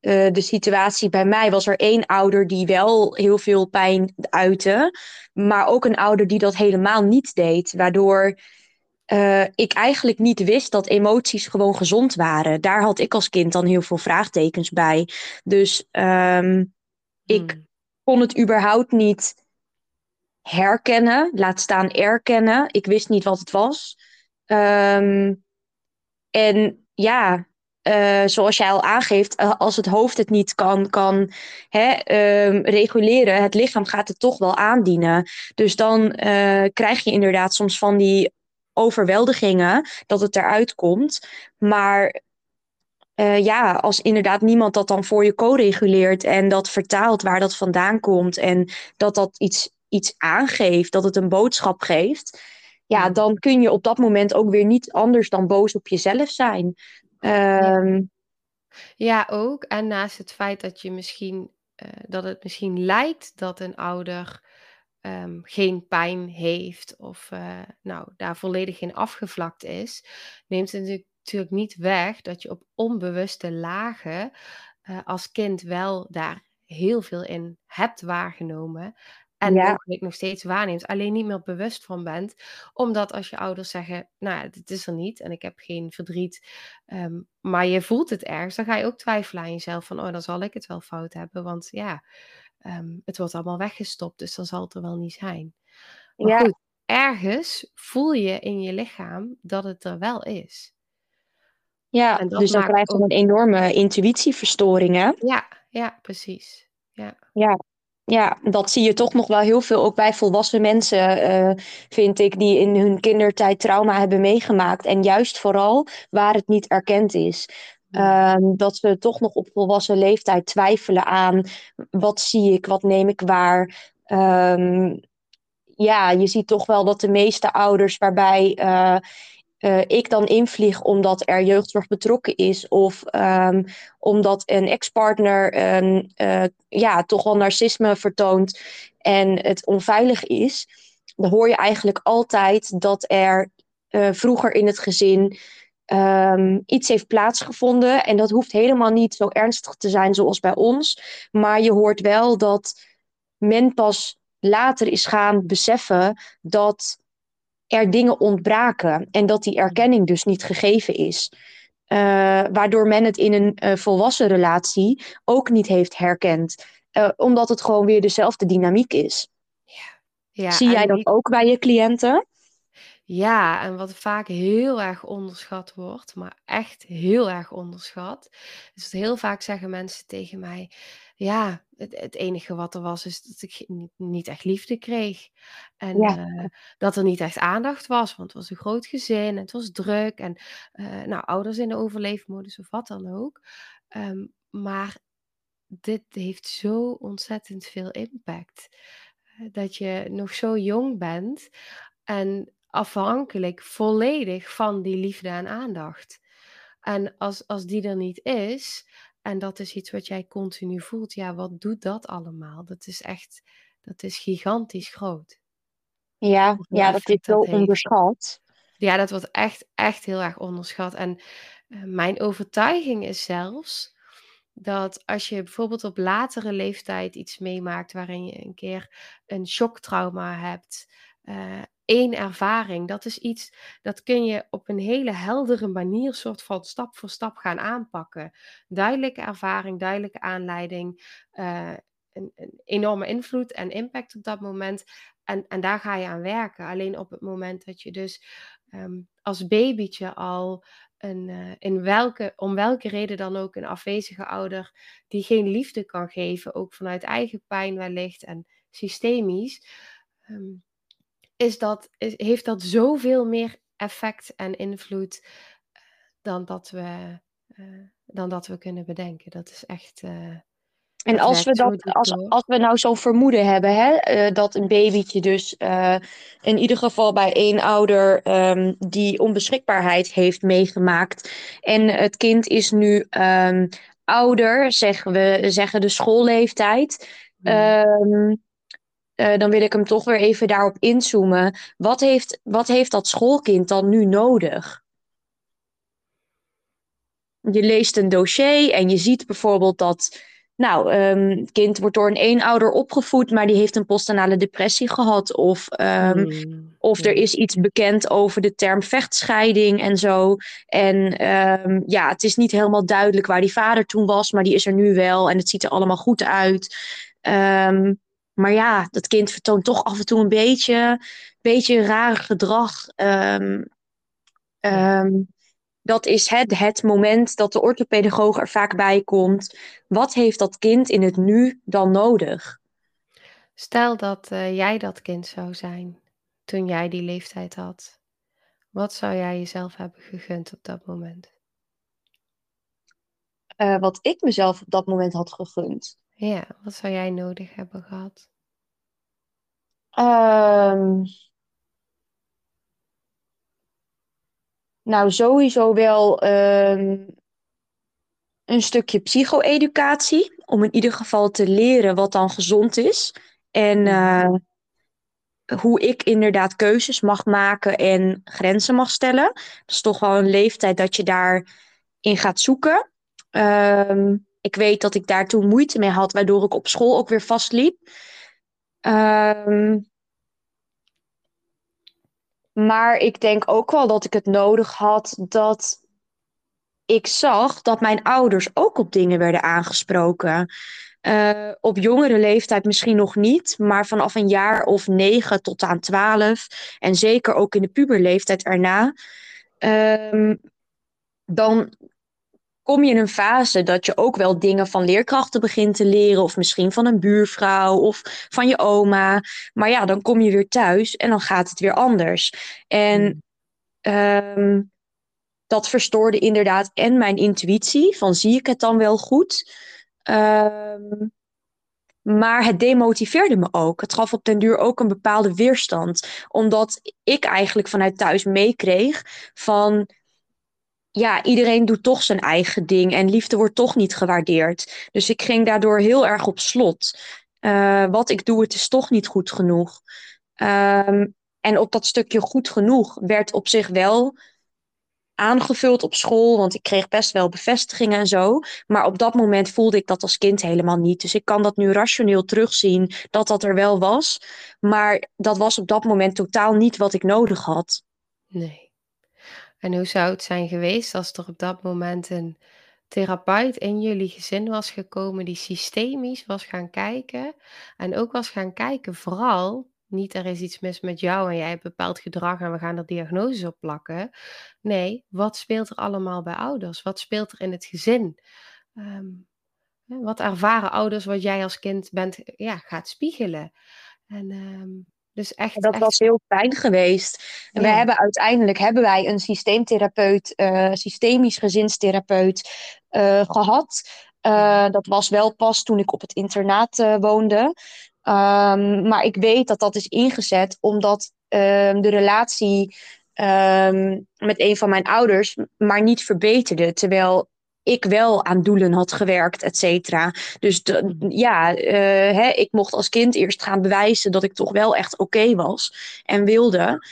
uh, de situatie bij mij, was er één ouder die wel heel veel pijn uitte, maar ook een ouder die dat helemaal niet deed, waardoor uh, ik eigenlijk niet wist dat emoties gewoon gezond waren. Daar had ik als kind dan heel veel vraagtekens bij. Dus um, ik hmm. kon het überhaupt niet herkennen, laat staan erkennen. Ik wist niet wat het was. Um, en ja, uh, zoals jij al aangeeft, als het hoofd het niet kan, kan hè, uh, reguleren, het lichaam gaat het toch wel aandienen. Dus dan uh, krijg je inderdaad soms van die overweldigingen dat het eruit komt. Maar uh, ja, als inderdaad niemand dat dan voor je co-reguleert en dat vertaalt waar dat vandaan komt en dat dat iets, iets aangeeft, dat het een boodschap geeft, ja, dan kun je op dat moment ook weer niet anders dan boos op jezelf zijn. Um, ja. ja, ook. En naast het feit dat je misschien uh, dat het misschien lijkt dat een ouder um, geen pijn heeft of uh, nou, daar volledig in afgevlakt is, neemt het natuurlijk, niet weg dat je op onbewuste lagen uh, als kind wel daar heel veel in hebt waargenomen. En ja. mogelijk nog steeds waarneemt, alleen niet meer bewust van bent. Omdat als je ouders zeggen, nou ja, dit is er niet en ik heb geen verdriet. Um, maar je voelt het ergens, dan ga je ook twijfelen aan jezelf van, oh, dan zal ik het wel fout hebben. Want ja, um, het wordt allemaal weggestopt, dus dan zal het er wel niet zijn. Maar ja. goed, ergens voel je in je lichaam dat het er wel is. Ja, dus dan krijg je ook... een enorme intuïtieverstoring, hè? Ja, ja, precies. Ja. ja. Ja, dat zie je toch nog wel heel veel, ook bij volwassen mensen, uh, vind ik, die in hun kindertijd trauma hebben meegemaakt. En juist vooral waar het niet erkend is. Uh, dat ze toch nog op volwassen leeftijd twijfelen aan wat zie ik, wat neem ik waar. Um, ja, je ziet toch wel dat de meeste ouders waarbij uh, uh, ik dan invlieg omdat er jeugdzorg betrokken is of um, omdat een ex-partner uh, ja, toch wel narcisme vertoont en het onveilig is, dan hoor je eigenlijk altijd dat er vroeger in het gezin um, iets heeft plaatsgevonden. En dat hoeft helemaal niet zo ernstig te zijn zoals bij ons, maar je hoort wel dat men pas later is gaan beseffen dat er dingen ontbraken en dat die erkenning dus niet gegeven is. Uh, waardoor men het in een uh, volwassen relatie ook niet heeft herkend. Uh, omdat het gewoon weer dezelfde dynamiek is. Ja. Ja, Zie jij dat ook bij je cliënten? Ja, en wat vaak heel erg onderschat wordt, maar echt heel erg onderschat, is dat heel vaak zeggen mensen tegen mij: Ja, het, het enige wat er was, is dat ik niet, niet echt liefde kreeg. En Ja. uh, dat er niet echt aandacht was, want het was een groot gezin en het was druk. En uh, nou, ouders in de overleefmodus of wat dan ook. Um, maar dit heeft zo ontzettend veel impact. Eh, dat je nog zo jong bent en afhankelijk volledig van die liefde en aandacht. En als, als die er niet is, en dat is iets wat jij continu voelt, ja, wat doet dat allemaal? Dat is echt, dat is gigantisch groot. Ja, ja dat is zo onderschat. Ja, dat wordt echt, echt heel erg onderschat. En uh, mijn overtuiging is zelfs dat als je bijvoorbeeld op latere leeftijd iets meemaakt waarin je een keer een shocktrauma hebt, uh, één ervaring, dat is iets dat kun je op een hele heldere manier, soort van stap voor stap gaan aanpakken. Duidelijke ervaring, duidelijke aanleiding, uh, een, een, enorme invloed en impact op dat moment. En, en daar ga je aan werken. Alleen op het moment dat je dus um, als babytje al een, uh, in welke, om welke reden dan ook een afwezige ouder die geen liefde kan geven, ook vanuit eigen pijn wellicht en systemisch, um, is dat, is, heeft dat zoveel meer effect en invloed uh, dan, dat we, uh, dan dat we kunnen bedenken. Dat is echt. En als we, dat, als, als we nou zo'n vermoeden hebben, hè, uh, dat een babytje dus in ieder geval bij één ouder um, die onbeschikbaarheid heeft meegemaakt. En het kind is nu um, ouder, zeggen we zeggen de schoolleeftijd. Hmm. Um, uh, dan wil ik hem toch weer even daarop inzoomen. Wat heeft, wat heeft dat schoolkind dan nu nodig? Je leest een dossier en je ziet bijvoorbeeld dat nou, um, het kind wordt door een eenouder opgevoed, maar die heeft een postnatale depressie gehad. Of, um, mm. of er is iets bekend over de term vechtscheiding en zo. En um, ja, het is niet helemaal duidelijk waar die vader toen was, maar die is er nu wel en het ziet er allemaal goed uit. Maar ja, dat kind vertoont toch af en toe een beetje, beetje raar gedrag. Ja dat is het, het moment dat de orthopedagoog er vaak bij komt. Wat heeft dat kind in het nu dan nodig? Stel dat uh, jij dat kind zou zijn toen jij die leeftijd had. Wat zou jij jezelf hebben gegund op dat moment? Uh, wat ik mezelf op dat moment had gegund. Ja, wat zou jij nodig hebben gehad? Um, Nou, sowieso wel um, een stukje psycho-educatie. Om in ieder geval te leren wat dan gezond is. En uh, hoe ik inderdaad keuzes mag maken en grenzen mag stellen. Dat is toch wel een leeftijd dat je daarin gaat zoeken. Um, ik weet dat ik daar toen moeite mee had, waardoor ik op school ook weer vastliep. Um, maar ik denk ook wel dat ik het nodig had dat ik zag dat mijn ouders ook op dingen werden aangesproken. Uh, op jongere leeftijd misschien nog niet, maar vanaf een jaar of negen tot aan twaalf en zeker ook in de puberleeftijd erna, uh, dan kom je in een fase dat je ook wel dingen van leerkrachten begint te leren, of misschien van een buurvrouw of van je oma. Maar ja, dan kom je weer thuis en dan gaat het weer anders. En um, dat verstoorde inderdaad en mijn intuïtie, van zie ik het dan wel goed? Um, maar het demotiveerde me ook. Het gaf op den duur ook een bepaalde weerstand. Omdat ik eigenlijk vanuit thuis meekreeg van ja, iedereen doet toch zijn eigen ding en liefde wordt toch niet gewaardeerd. Dus ik ging daardoor heel erg op slot. Uh, wat ik doe, het is toch niet goed genoeg. Um, en op dat stukje goed genoeg werd op zich wel aangevuld op school, want ik kreeg best wel bevestigingen en zo. Maar op dat moment voelde ik dat als kind helemaal niet. Dus ik kan dat nu rationeel terugzien dat dat er wel was. Maar dat was op dat moment totaal niet wat ik nodig had. Nee. En hoe zou het zijn geweest als er op dat moment een therapeut in jullie gezin was gekomen die systemisch was gaan kijken en ook was gaan kijken vooral niet er is iets mis met jou en jij hebt bepaald gedrag en we gaan er diagnoses op plakken. Nee, wat speelt er allemaal bij ouders? Wat speelt er in het gezin? Um, wat ervaren ouders wat jij als kind bent, ja, gaat spiegelen? En um, dus echt, dat was heel fijn geweest. En we hebben uiteindelijk hebben wij een systeemtherapeut, uh, systemisch gezinstherapeut uh, gehad. Uh, dat was wel pas toen ik op het internaat woonde. Um, maar ik weet dat dat is ingezet omdat um, de relatie um, met een van mijn ouders maar niet verbeterde. Terwijl ik wel aan doelen had gewerkt, et cetera. Dus de, ja, uh, hè, ik mocht als kind eerst gaan bewijzen dat ik toch wel echt oké okay was en wilde.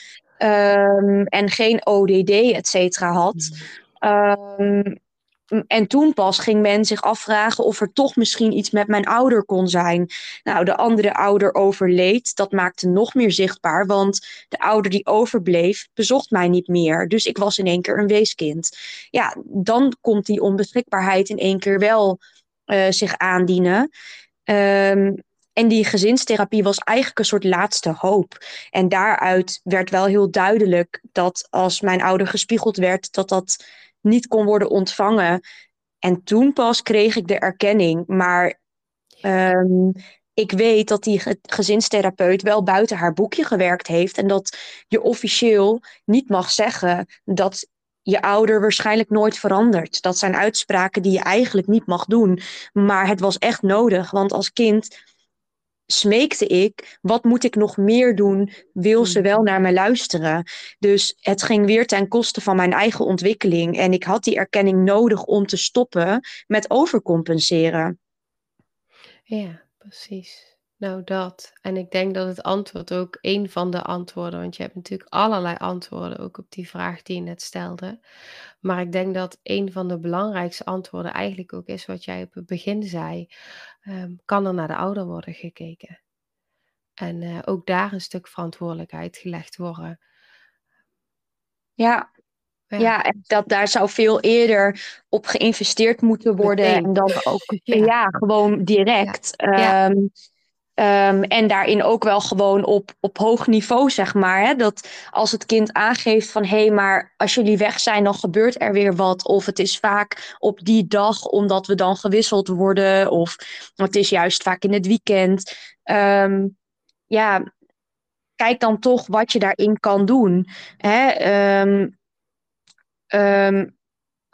en geen ODD, et cetera, had. Um, en toen pas ging men zich afvragen of er toch misschien iets met mijn ouder kon zijn. Nou, de andere ouder overleed. Dat maakte nog meer zichtbaar, want de ouder die overbleef bezocht mij niet meer. Dus ik was in één keer een weeskind. Ja, dan komt die onbeschikbaarheid in één keer wel uh, zich aandienen. Um, en die gezinstherapie was eigenlijk een soort laatste hoop. En daaruit werd wel heel duidelijk dat als mijn ouder gespiegeld werd, dat dat niet kon worden ontvangen. En toen pas kreeg ik de erkenning. Maar um, ik weet dat die gezinstherapeut wel buiten haar boekje gewerkt heeft. En dat je officieel niet mag zeggen dat je ouder waarschijnlijk nooit verandert. Dat zijn uitspraken die je eigenlijk niet mag doen. Maar het was echt nodig. Want als kind smeekte ik, wat moet ik nog meer doen? Wil ze wel naar me luisteren? Dus het ging weer ten koste van mijn eigen ontwikkeling. En ik had die erkenning nodig om te stoppen met overcompenseren. Ja, precies. Nou, dat. En ik denk dat het antwoord ook een van de antwoorden, want je hebt natuurlijk allerlei antwoorden ook op die vraag die je net stelde. Maar ik denk dat een van de belangrijkste antwoorden eigenlijk ook is wat jij op het begin zei. Um, kan er naar de ouder worden gekeken? En uh, ook daar een stuk verantwoordelijkheid gelegd worden. Ja, ja. ja, en dat daar zou veel eerder op geïnvesteerd moeten worden. Meteen. En dan ook, ja. ja gewoon direct. Ja. Um, Um, en daarin ook wel gewoon op, op hoog niveau, zeg maar. Hè? Dat als het kind aangeeft van hé, hey, maar als jullie weg zijn, dan gebeurt er weer wat. Of het is vaak op die dag omdat we dan gewisseld worden. Of het is juist vaak in het weekend. Um, ja, kijk dan toch wat je daarin kan doen. Hè? Um,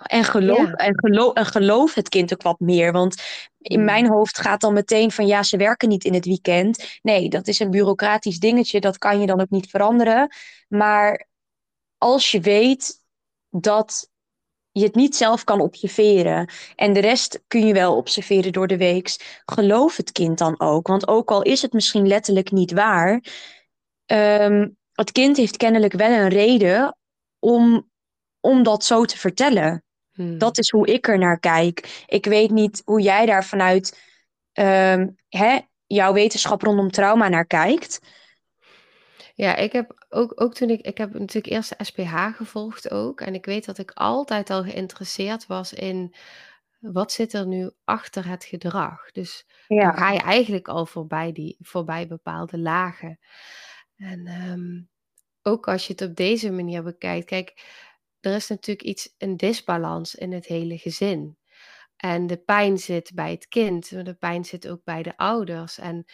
en geloof, en, geloof, en geloof het kind ook wat meer. Want in mm. mijn hoofd gaat dan meteen van ja, ze werken niet in het weekend. Nee, dat is een bureaucratisch dingetje. Dat kan je dan ook niet veranderen. Maar als je weet dat je het niet zelf kan observeren. En de rest kun je wel observeren door de week. Geloof het kind dan ook. Want ook al is het misschien letterlijk niet waar. Um, het kind heeft kennelijk wel een reden om, om dat zo te vertellen. Hmm. Dat is hoe ik er naar kijk. Ik weet niet hoe jij daar vanuit um, hè, jouw wetenschap rondom trauma naar kijkt. Ja, ik heb ook, ook toen ik, ik heb natuurlijk eerst de SPH gevolgd ook. En ik weet dat ik altijd al geïnteresseerd was in wat zit er nu achter het gedrag. Dus ja. dan ga je eigenlijk al voorbij, die, voorbij bepaalde lagen. En um, ook als je het op deze manier bekijkt, kijk, er is natuurlijk iets, een disbalans in het hele gezin. En de pijn zit bij het kind, maar de pijn zit ook bij de ouders. En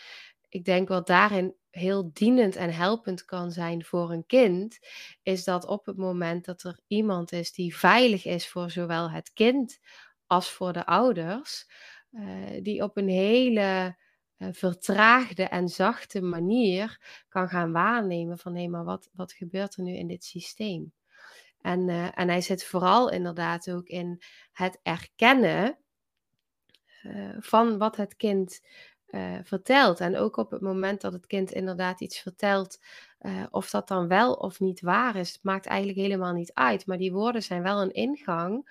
ik denk wat daarin heel dienend en helpend kan zijn voor een kind, is dat op het moment dat er iemand is die veilig is voor zowel het kind als voor de ouders, uh, die op een hele uh, vertraagde en zachte manier kan gaan waarnemen van hé, maar wat, wat gebeurt er nu in dit systeem? En, uh, en hij zit vooral inderdaad ook in het erkennen uh, van wat het kind uh, vertelt. En ook op het moment dat het kind inderdaad iets vertelt, of dat dan wel of niet waar is, maakt eigenlijk helemaal niet uit. Maar die woorden zijn wel een ingang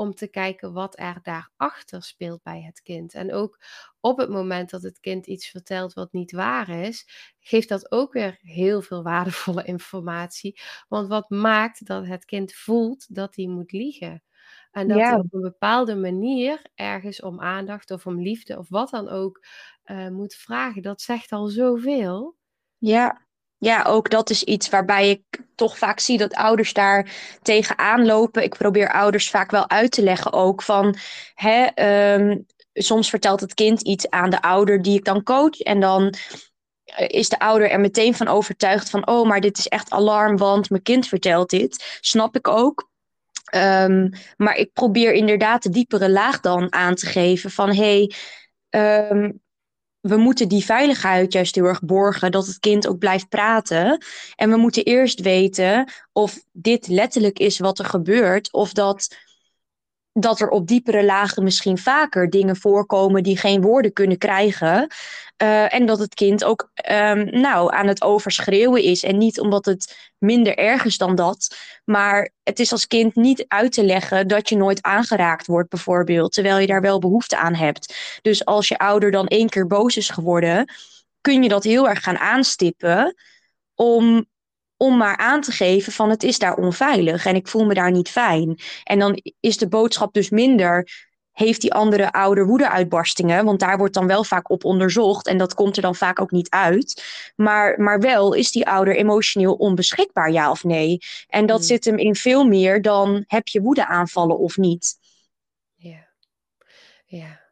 om te kijken wat er daarachter speelt bij het kind. En ook op het moment dat het kind iets vertelt wat niet waar is, geeft dat ook weer heel veel waardevolle informatie. Want wat maakt dat het kind voelt dat hij moet liegen? En dat hij op een bepaalde manier ergens om aandacht of om liefde of wat dan ook uh, moet vragen. Dat zegt al zoveel. Ja, ja, ook dat is iets waarbij ik toch vaak zie dat ouders daar tegenaan lopen. Ik probeer ouders vaak wel uit te leggen ook van, hè, um, soms vertelt het kind iets aan de ouder die ik dan coach en dan eh, is de ouder er meteen van overtuigd van, oh, maar dit is echt alarm, want mijn kind vertelt dit. Snap ik ook. Ehm, maar ik probeer inderdaad de diepere laag dan aan te geven van hey, um, we moeten die veiligheid juist heel erg borgen, dat het kind ook blijft praten. En we moeten eerst weten of dit letterlijk is wat er gebeurt, of dat dat er op diepere lagen misschien vaker dingen voorkomen die geen woorden kunnen krijgen. Uh, en dat het kind ook um, nou, aan het overschreeuwen is. En niet omdat het minder erg is dan dat. Maar het is als kind niet uit te leggen dat je nooit aangeraakt wordt, bijvoorbeeld. Terwijl je daar wel behoefte aan hebt. Dus als je ouder dan één keer boos is geworden, kun je dat heel erg gaan aanstippen. Om om maar aan te geven van het is daar onveilig en ik voel me daar niet fijn. En dan is de boodschap dus minder, heeft die andere ouder woedeuitbarstingen? Want daar wordt dan wel vaak op onderzocht en dat komt er dan vaak ook niet uit. Maar, maar wel, is die ouder emotioneel onbeschikbaar, ja of nee? En dat hmm. zit hem in veel meer dan heb je woedeaanvallen of niet. Ja, ja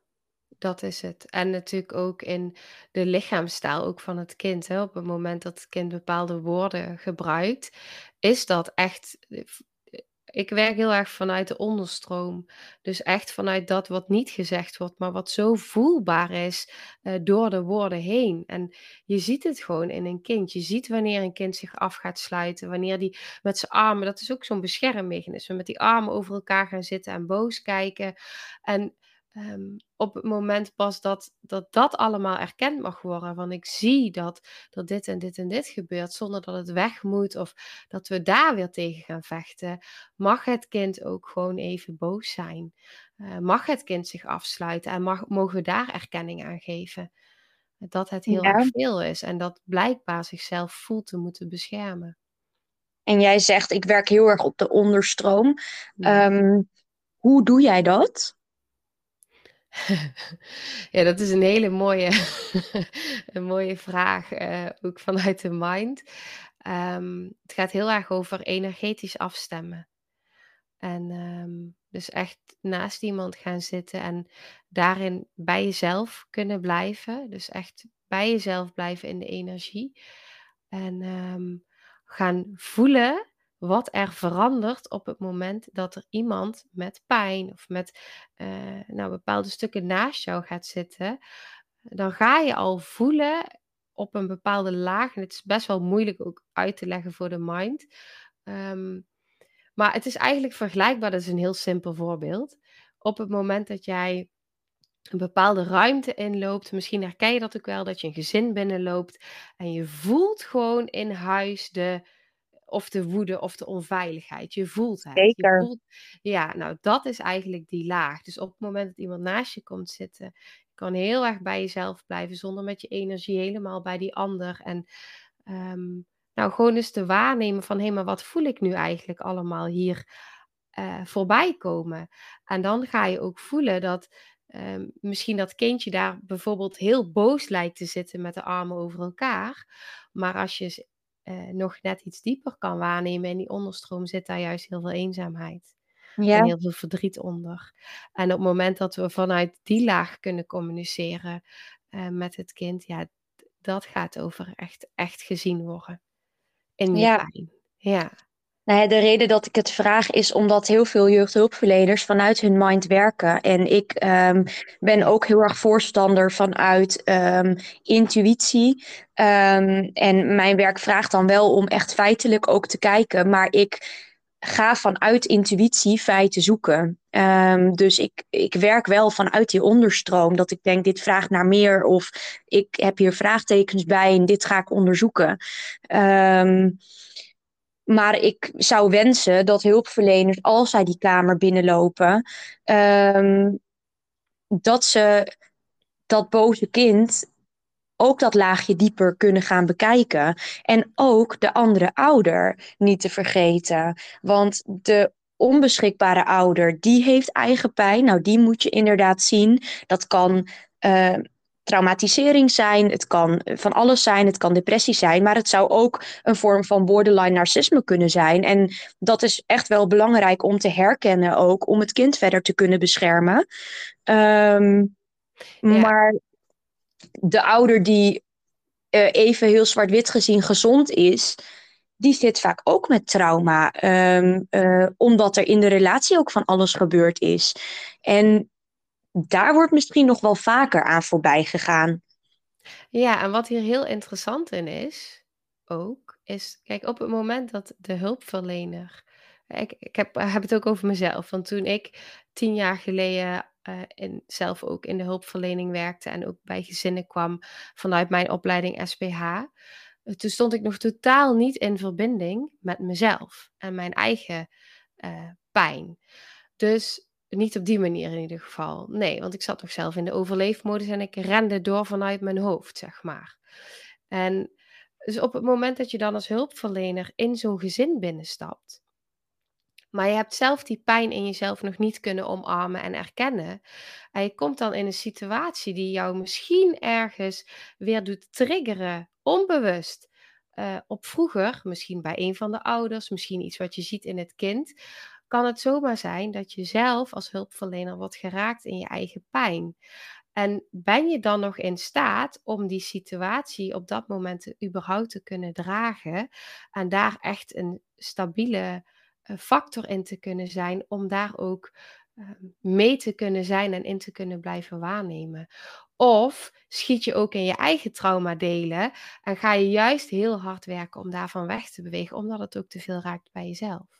dat is het. En natuurlijk ook in de lichaamstaal ook van het kind. Hè. Op het moment dat het kind bepaalde woorden gebruikt, is dat echt. Eh, eh, ik werk heel erg vanuit de onderstroom. Dus echt vanuit dat wat niet gezegd wordt, maar wat zo voelbaar is uh, door de woorden heen. En je ziet het gewoon in een kind. Je ziet wanneer een kind zich af gaat sluiten, wanneer die met zijn armen, dat is ook zo'n beschermmechanisme, met die armen over elkaar gaan zitten en boos kijken. En Ehm, op het moment pas dat, dat dat allemaal erkend mag worden. Van ik zie dat, dat dit en dit en dit gebeurt, zonder dat het weg moet of dat we daar weer tegen gaan vechten, mag het kind ook gewoon even boos zijn. Uh, mag het kind zich afsluiten en mag, mogen we daar erkenning aan geven. Dat het heel erg veel is en dat blijkbaar zichzelf voelt te moeten beschermen. En jij zegt, ik werk heel erg op de onderstroom. Ehm, hoe doe jij dat? Ja, dat is een hele mooie, een mooie vraag, uh, ook vanuit de mind. Um, het gaat heel erg over energetisch afstemmen. En um, dus echt naast iemand gaan zitten en daarin bij jezelf kunnen blijven. Dus echt bij jezelf blijven in de energie. En um, gaan voelen wat er verandert op het moment dat er iemand met pijn of met uh, nou, bepaalde stukken naast jou gaat zitten, dan ga je al voelen op een bepaalde laag. En het is best wel moeilijk ook uit te leggen voor de mind. Um, maar het is eigenlijk vergelijkbaar. Dat is een heel simpel voorbeeld. Op het moment dat jij een bepaalde ruimte inloopt, misschien herken je dat ook wel, dat je een gezin binnenloopt en je voelt gewoon in huis de of de woede of de onveiligheid. Je voelt het. Zeker. Je voelt, ja, nou dat is eigenlijk die laag. Dus op het moment dat iemand naast je komt zitten, kan heel erg bij jezelf blijven zonder met je energie helemaal bij die ander. En ehm, nou gewoon eens te waarnemen van hé, hey, maar wat voel ik nu eigenlijk allemaal hier uh, voorbij komen? En dan ga je ook voelen dat ehm, misschien dat kindje daar bijvoorbeeld heel boos lijkt te zitten met de armen over elkaar. Maar als je uh, nog net iets dieper kan waarnemen. In die onderstroom zit daar juist heel veel eenzaamheid. Ja. En heel veel verdriet onder. En op het moment dat we vanuit die laag kunnen communiceren uh, met het kind, ja, dat gaat over echt, echt gezien worden. In je ja. pijn. Ja. Nou de reden dat ik het vraag is omdat heel veel jeugdhulpverleners vanuit hun mind werken. En ik um, ben ook heel erg voorstander vanuit um, intuïtie. Um, en mijn werk vraagt dan wel om echt feitelijk ook te kijken. Maar ik ga vanuit intuïtie feiten zoeken. Dus ik, ik werk wel vanuit die onderstroom. Dat ik denk, dit vraagt naar meer. Of ik heb hier vraagtekens bij en dit ga ik onderzoeken. Um, maar ik zou wensen dat hulpverleners, als zij die kamer binnenlopen, um, dat ze dat boze kind ook dat laagje dieper kunnen gaan bekijken. En ook de andere ouder niet te vergeten. Want de onbeschikbare ouder, die heeft eigen pijn. Nou, die moet je inderdaad zien. Dat kan. Uh, traumatisering zijn, het kan van alles zijn, het kan depressie zijn, maar het zou ook een vorm van borderline narcisme kunnen zijn. En dat is echt wel belangrijk om te herkennen ook, om het kind verder te kunnen beschermen. Um, Maar de ouder die uh, even heel zwart-wit gezien gezond is, die zit vaak ook met trauma, ehm, eh, omdat er in de relatie ook van alles gebeurd is. En daar wordt misschien nog wel vaker aan voorbij gegaan. Ja, en wat hier heel interessant in is, ook, is, kijk, op het moment dat de hulpverlener, ik, ik heb, het ook over mezelf, want toen ik tien jaar geleden uh, in, zelf ook in de hulpverlening werkte en ook bij gezinnen kwam vanuit mijn opleiding SPH, eh, toen stond ik nog totaal niet in verbinding met mezelf en mijn eigen uh, pijn. Dus niet op die manier in ieder geval. Nee, want ik zat nog zelf in de overleefmodus en ik rende door vanuit mijn hoofd, zeg maar. En dus op het moment dat je dan als hulpverlener in zo'n gezin binnenstapt, maar je hebt zelf die pijn in jezelf nog niet kunnen omarmen en erkennen. En je komt dan in een situatie die jou misschien ergens weer doet triggeren, onbewust. Uh, op vroeger, misschien bij een van de ouders, misschien iets wat je ziet in het kind kan het zomaar zijn dat je zelf als hulpverlener wordt geraakt in je eigen pijn. En ben je dan nog in staat om die situatie op dat moment überhaupt te kunnen dragen en daar echt een stabiele eh, factor in te kunnen zijn om daar ook ehm, mee te kunnen zijn en in te kunnen blijven waarnemen? Of schiet je ook in je eigen trauma delen en ga je juist heel hard werken om daarvan weg te bewegen, omdat het ook te veel raakt bij jezelf?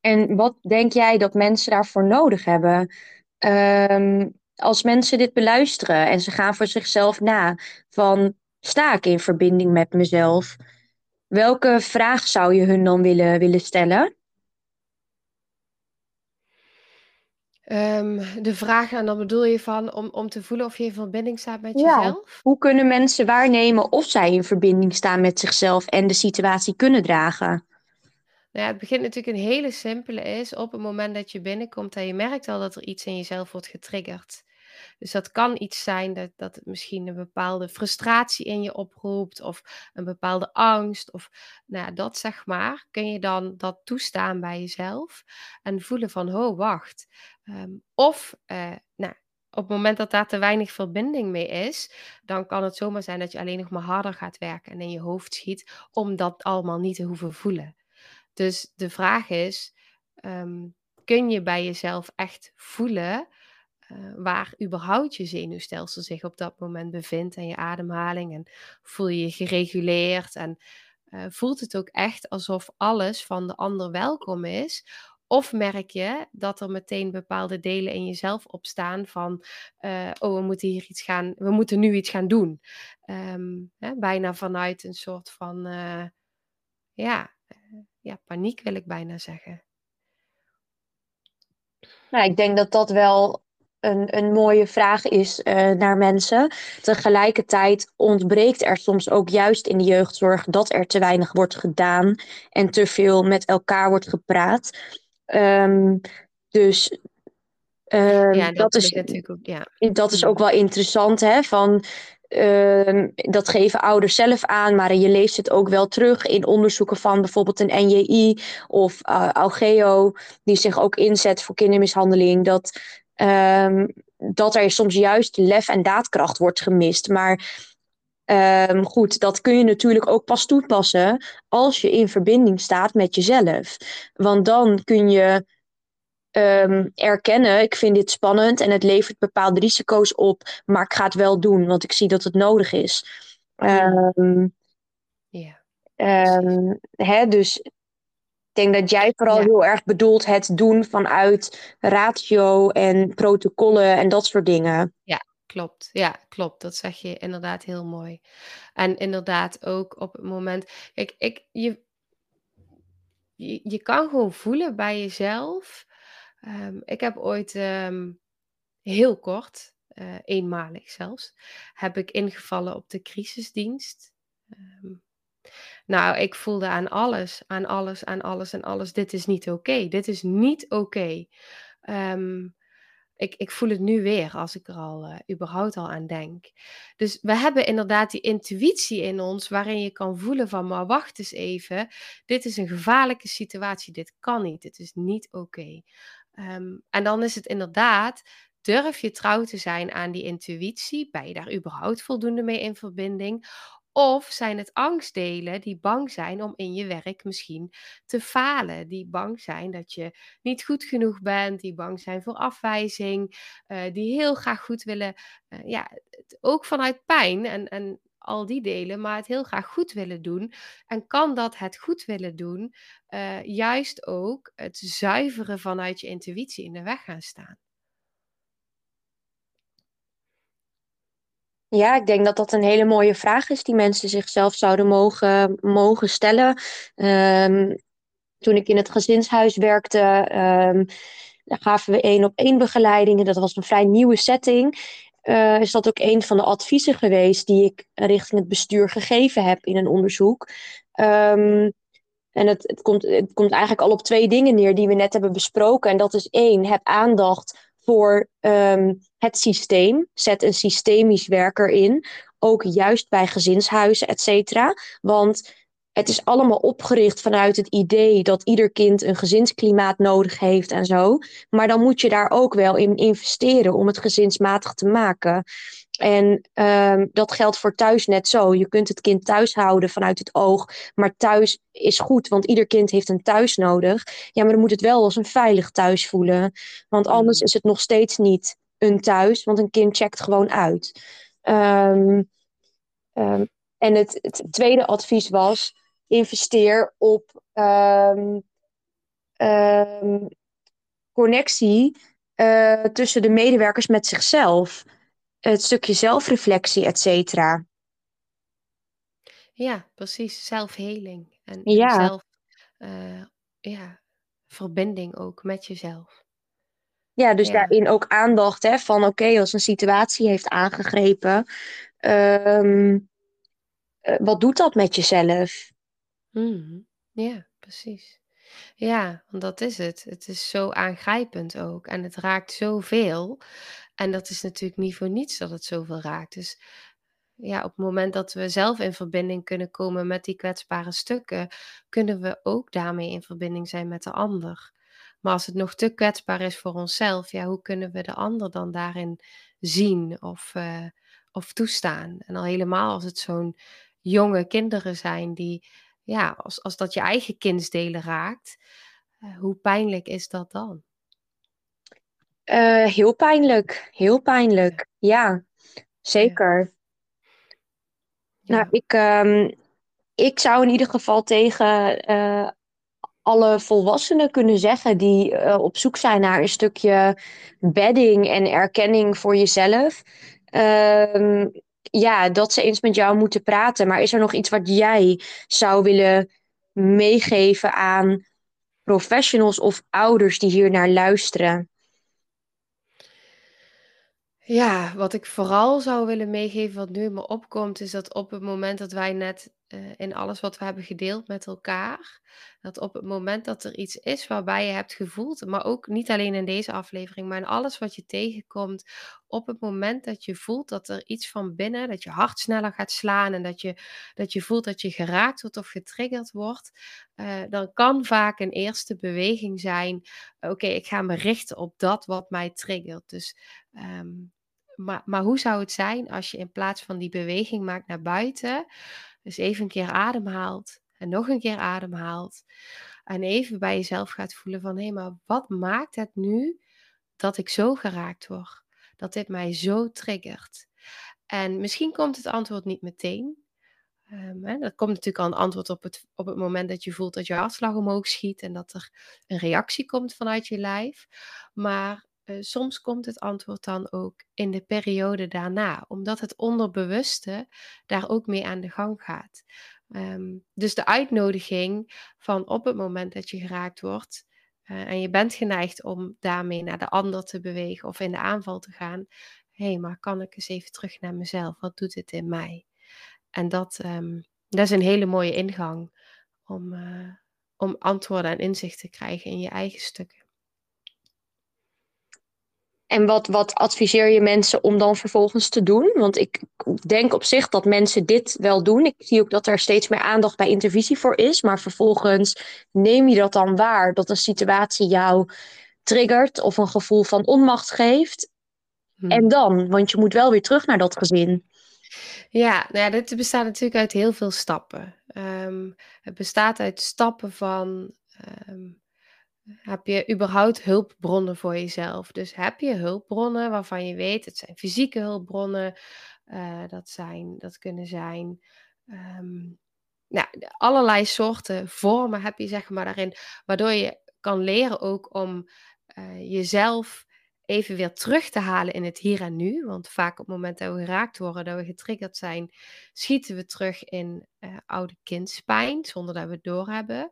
En wat denk jij dat mensen daarvoor nodig hebben? Um, als mensen dit beluisteren en ze gaan voor zichzelf na van sta ik in verbinding met mezelf? Welke vraag zou je hun dan willen, willen stellen? Um, de vraag, en dan bedoel je van om, om te voelen of je in verbinding staat met ja. jezelf? Hoe kunnen mensen waarnemen of zij in verbinding staan met zichzelf en de situatie kunnen dragen? Nou ja, het begint natuurlijk een hele simpele is op het moment dat je binnenkomt en je merkt al dat er iets in jezelf wordt getriggerd. Dus dat kan iets zijn dat, dat het misschien een bepaalde frustratie in je oproept of een bepaalde angst of nou, dat zeg maar. Kun je dan dat toestaan bij jezelf en voelen van, oh wacht. Um, of, uh, nou, op het moment dat daar te weinig verbinding mee is, dan kan het zomaar zijn dat je alleen nog maar harder gaat werken en in je hoofd schiet om dat allemaal niet te hoeven voelen. Dus de vraag is: um, kun je bij jezelf echt voelen uh, waar überhaupt je zenuwstelsel zich op dat moment bevindt en je ademhaling? En voel je je gereguleerd en uh, voelt het ook echt alsof alles van de ander welkom is? Of merk je dat er meteen bepaalde delen in jezelf opstaan van, uh, oh, we moeten hier iets gaan, we moeten nu iets gaan doen. Um, hè, bijna vanuit een soort van, ja, ja, paniek wil ik bijna zeggen. Nou, ik denk dat dat wel een, een mooie vraag is uh, naar mensen. Tegelijkertijd ontbreekt er soms ook juist in de jeugdzorg dat er te weinig wordt gedaan en te veel met elkaar wordt gepraat. Um, dus uh, ja, dat, dat, is, natuurlijk ook, ja. dat is ook wel interessant, hè? Van Uh, dat geven ouders zelf aan, maar je leest het ook wel terug in onderzoeken van bijvoorbeeld een NJI of uh, Algeo, die zich ook inzet voor kindermishandeling. Dat, um, dat er soms juist lef en daadkracht wordt gemist. Maar um, goed, dat kun je natuurlijk ook pas toepassen als je in verbinding staat met jezelf. Want dan kun je um, erkennen, ik vind dit spannend en het levert bepaalde risico's op, maar ik ga het wel doen, want ik zie dat het nodig is. Um, ja. Um, hè, dus ik denk dat jij vooral heel erg bedoelt het doen vanuit ratio en protocollen en dat soort dingen. Ja, klopt. Ja, klopt. Dat zeg je inderdaad heel mooi. En inderdaad ook op het moment. Kijk, ik, je, je, je kan gewoon voelen bij jezelf Um, ik heb ooit um, heel kort, uh, eenmalig zelfs, heb ik ingevallen op de crisisdienst. Um, nou, ik voelde aan alles, aan alles, aan alles en alles. Dit is niet oké. Dit is niet oké. Ik, ik voel het nu weer als ik er al uh, überhaupt al aan denk. Dus we hebben inderdaad die intuïtie in ons waarin je kan voelen van, maar wacht eens even, dit is een gevaarlijke situatie, dit kan niet, dit is niet oké. Um, en dan is het inderdaad, durf je trouw te zijn aan die intuïtie? Ben je daar überhaupt voldoende mee in verbinding? Of zijn het angstdelen die bang zijn om in je werk misschien te falen? Die bang zijn dat je niet goed genoeg bent, die bang zijn voor afwijzing, uh, die heel graag goed willen, uh, ja, ook vanuit pijn en, en al die delen, maar het heel graag goed willen doen. En kan dat het goed willen doen uh, juist ook het zuiveren vanuit je intuïtie in de weg gaan staan? Ja, ik denk dat dat een hele mooie vraag is die mensen zichzelf zouden mogen, mogen stellen. Um, toen ik in het gezinshuis werkte, daar gaven we één op één begeleidingen. Dat was een vrij nieuwe setting. Uh, is dat ook een van de adviezen geweest die ik richting het bestuur gegeven heb in een onderzoek. Um, en het, het, komt, het komt eigenlijk al op twee dingen neer die we net hebben besproken. En dat is één, heb aandacht voor um, het systeem. Zet een systemisch werker in. Ook juist bij gezinshuizen, et cetera. Want het is allemaal opgericht vanuit het idee dat ieder kind een gezinsklimaat nodig heeft en zo. Maar dan moet je daar ook wel in investeren om het gezinsmatig te maken. En um, dat geldt voor thuis net zo. Je kunt het kind thuis houden vanuit het oog. Maar thuis is goed, want ieder kind heeft een thuis nodig. Ja, maar dan moet het wel als een veilig thuis voelen. Want anders mm. is het nog steeds niet een thuis, want een kind checkt gewoon uit. Um, um, en het, het, tweede advies was: investeer op connectie uh, tussen de medewerkers met zichzelf het stukje zelfreflectie, et cetera. Ja, precies. Zelfheling. En, ja. zelf, uh, ja, verbinding ook met jezelf. Ja, dus daarin ook aandacht hè, van oké, als een situatie heeft aangegrepen, um, uh, wat doet dat met jezelf? Mm, ja, precies. Ja, want dat is het. Het is zo aangrijpend ook. En het raakt zoveel. En dat is natuurlijk niet voor niets dat het zoveel raakt. Dus ja, op het moment dat we zelf in verbinding kunnen komen met die kwetsbare stukken, kunnen we ook daarmee in verbinding zijn met de ander. Maar als het nog te kwetsbaar is voor onszelf, ja, hoe kunnen we de ander dan daarin zien of, uh, of toestaan? En al helemaal als het zo'n jonge kinderen zijn die, ja, als, als dat je eigen kindsdelen raakt, uh, hoe pijnlijk is dat dan? Uh, heel pijnlijk, heel pijnlijk. Ja, zeker. Ja. Nou, ik, um, ik zou in ieder geval tegen uh, alle volwassenen kunnen zeggen die uh, op zoek zijn naar een stukje bedding en erkenning voor jezelf. Uh, ja, dat ze eens met jou moeten praten. Maar is er nog iets wat jij zou willen meegeven aan professionals of ouders die hier naar luisteren? Ja, wat ik vooral zou willen meegeven, wat nu in me opkomt, is dat op het moment dat wij net uh, in alles wat we hebben gedeeld met elkaar, dat op het moment dat er iets is waarbij je hebt gevoeld, maar ook niet alleen in deze aflevering, maar in alles wat je tegenkomt, op het moment dat je voelt dat er iets van binnen, dat je hart sneller gaat slaan en dat je, dat je voelt dat je geraakt wordt of getriggerd wordt, uh, dan kan vaak een eerste beweging zijn, oké, ik ga me richten op dat wat mij triggert. Dus um, maar, maar hoe zou het zijn als je in plaats van die beweging maakt naar buiten, dus even een keer ademhaalt en nog een keer ademhaalt en even bij jezelf gaat voelen van hé, maar wat maakt het nu dat ik zo geraakt word? Dat dit mij zo triggert? En misschien komt het antwoord niet meteen. Um, hè, dat komt natuurlijk al een antwoord op het, op het moment dat je voelt dat je hartslag omhoog schiet en dat er een reactie komt vanuit je lijf. Maar uh, soms komt het antwoord dan ook in de periode daarna, omdat het onderbewuste daar ook mee aan de gang gaat. Um, dus de uitnodiging van op het moment dat je geraakt wordt uh, en je bent geneigd om daarmee naar de ander te bewegen of in de aanval te gaan. Hé, hey, maar kan ik eens even terug naar mezelf? Wat doet het in mij? En dat, um, dat is een hele mooie ingang om, uh, om antwoorden en inzicht te krijgen in je eigen stukken. En wat, wat adviseer je mensen om dan vervolgens te doen? Want ik denk op zich dat mensen dit wel doen. Ik zie ook dat er steeds meer aandacht bij intervisie voor is. Maar vervolgens neem je dat dan waar dat een situatie jou triggert of een gevoel van onmacht geeft. Hmm. En dan, want je moet wel weer terug naar dat gezin. Ja, nou ja, dit bestaat natuurlijk uit heel veel stappen. Ehm, het bestaat uit stappen van, ehm, heb je überhaupt hulpbronnen voor jezelf? Dus heb je hulpbronnen waarvan je weet, het zijn fysieke hulpbronnen, uh, dat, zijn, dat kunnen zijn um, nou, allerlei soorten vormen heb je zeg maar daarin, waardoor je kan leren ook om uh, jezelf even weer terug te halen in het hier en nu. Want vaak op het moment dat we geraakt worden, dat we getriggerd zijn, schieten we terug in uh, oude kindspijn, zonder dat we het doorhebben.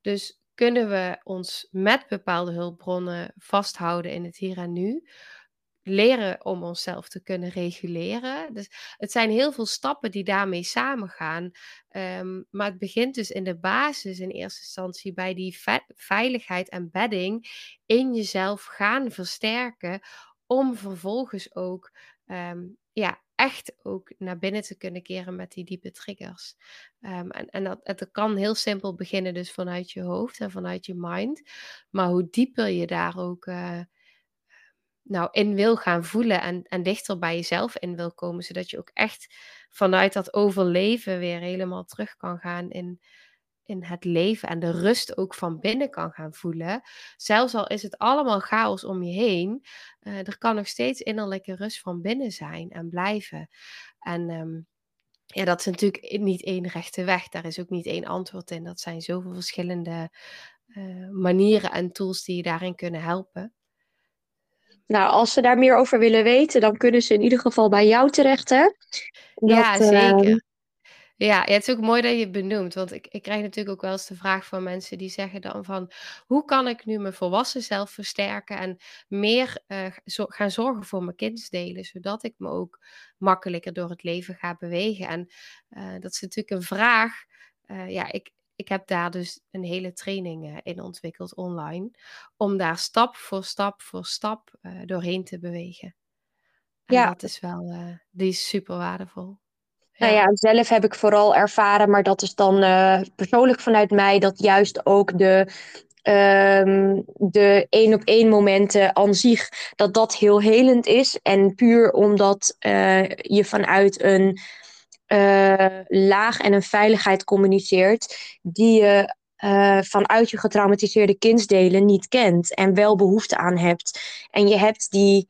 Dus kunnen we ons met bepaalde hulpbronnen vasthouden in het hier en nu leren om onszelf te kunnen reguleren. Dus het zijn heel veel stappen die daarmee samengaan. Um, maar het begint dus in de basis in eerste instantie bij die veiligheid en bedding in jezelf gaan versterken. Om vervolgens ook um, ja, echt ook naar binnen te kunnen keren met die diepe triggers. Um, en en dat, het kan heel simpel beginnen dus vanuit je hoofd en vanuit je mind. Maar hoe dieper je daar ook... Uh, nou in wil gaan voelen en, en dichter bij jezelf in wil komen, zodat je ook echt vanuit dat overleven weer helemaal terug kan gaan in, in het leven en de rust ook van binnen kan gaan voelen. Zelfs al is het allemaal chaos om je heen, uh, er kan nog steeds innerlijke rust van binnen zijn en blijven. En um, ja, dat is natuurlijk niet één rechte weg. Daar is ook niet één antwoord in. Dat zijn zoveel verschillende uh, manieren en tools die je daarin kunnen helpen. Nou, als ze daar meer over willen weten, dan kunnen ze in ieder geval bij jou terecht, hè? Dat, ja, zeker. Uh... Ja, het is ook mooi dat je het benoemt. Want ik, ik krijg natuurlijk ook wel eens de vraag van mensen die zeggen dan van... hoe kan ik nu mijn volwassen zelf versterken en meer uh, zo gaan zorgen voor mijn kindsdelen... zodat ik me ook makkelijker door het leven ga bewegen. En uh, dat is natuurlijk een vraag... Uh, ja, ik, ik heb daar dus een hele training in ontwikkeld online. Om daar stap voor stap voor stap doorheen te bewegen. En ja. dat is wel, die is super waardevol. Nou ja, zelf heb ik vooral ervaren, maar dat is dan persoonlijk vanuit mij, dat juist ook de, um, de één op één momenten aan zich, dat dat heel helend is. En puur omdat je vanuit een uh, laag en een veiligheid communiceert die je vanuit je getraumatiseerde kindsdelen niet kent en wel behoefte aan hebt. En je hebt die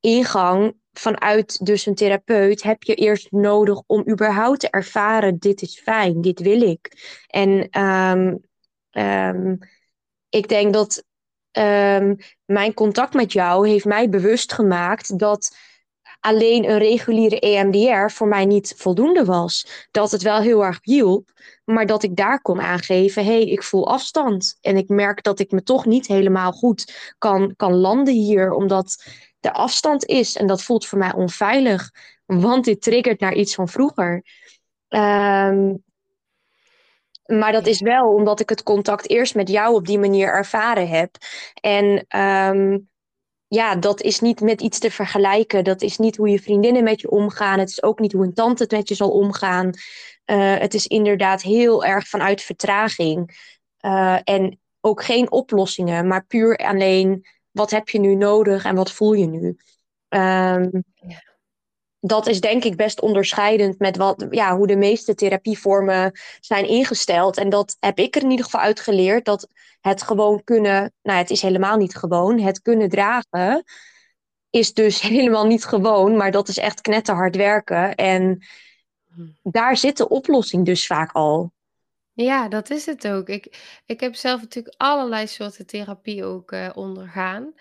ingang vanuit dus een therapeut, heb je eerst nodig om überhaupt te ervaren, dit is fijn, dit wil ik. En um, um, ik denk dat um, mijn contact met jou heeft mij bewust gemaakt dat alleen een reguliere EMDR voor mij niet voldoende was. Dat het wel heel erg hielp, maar dat ik daar kon aangeven: hey, ik voel afstand. En ik merk dat ik me toch niet helemaal goed kan, kan landen hier, omdat er afstand is. En dat voelt voor mij onveilig, want dit triggert naar iets van vroeger. Um, maar dat is wel omdat ik het contact eerst met jou op die manier ervaren heb. En um, ja, dat is niet met iets te vergelijken. Dat is niet hoe je vriendinnen met je omgaan. Het is ook niet hoe een tante met je zal omgaan. Uh, het is inderdaad heel erg vanuit vertraging. Uh, en ook geen oplossingen, maar puur alleen wat heb je nu nodig en wat voel je nu. Um, ja dat is denk ik best onderscheidend met wat, ja, hoe de meeste therapievormen zijn ingesteld. En dat heb ik er in ieder geval uit geleerd. Dat het gewoon kunnen, nou het is helemaal niet gewoon, het kunnen dragen is dus helemaal niet gewoon, maar dat is echt knetterhard werken. En daar zit de oplossing dus vaak al. Ja, dat is het ook. Ik, ik heb zelf natuurlijk allerlei soorten therapie ook uh, ondergaan.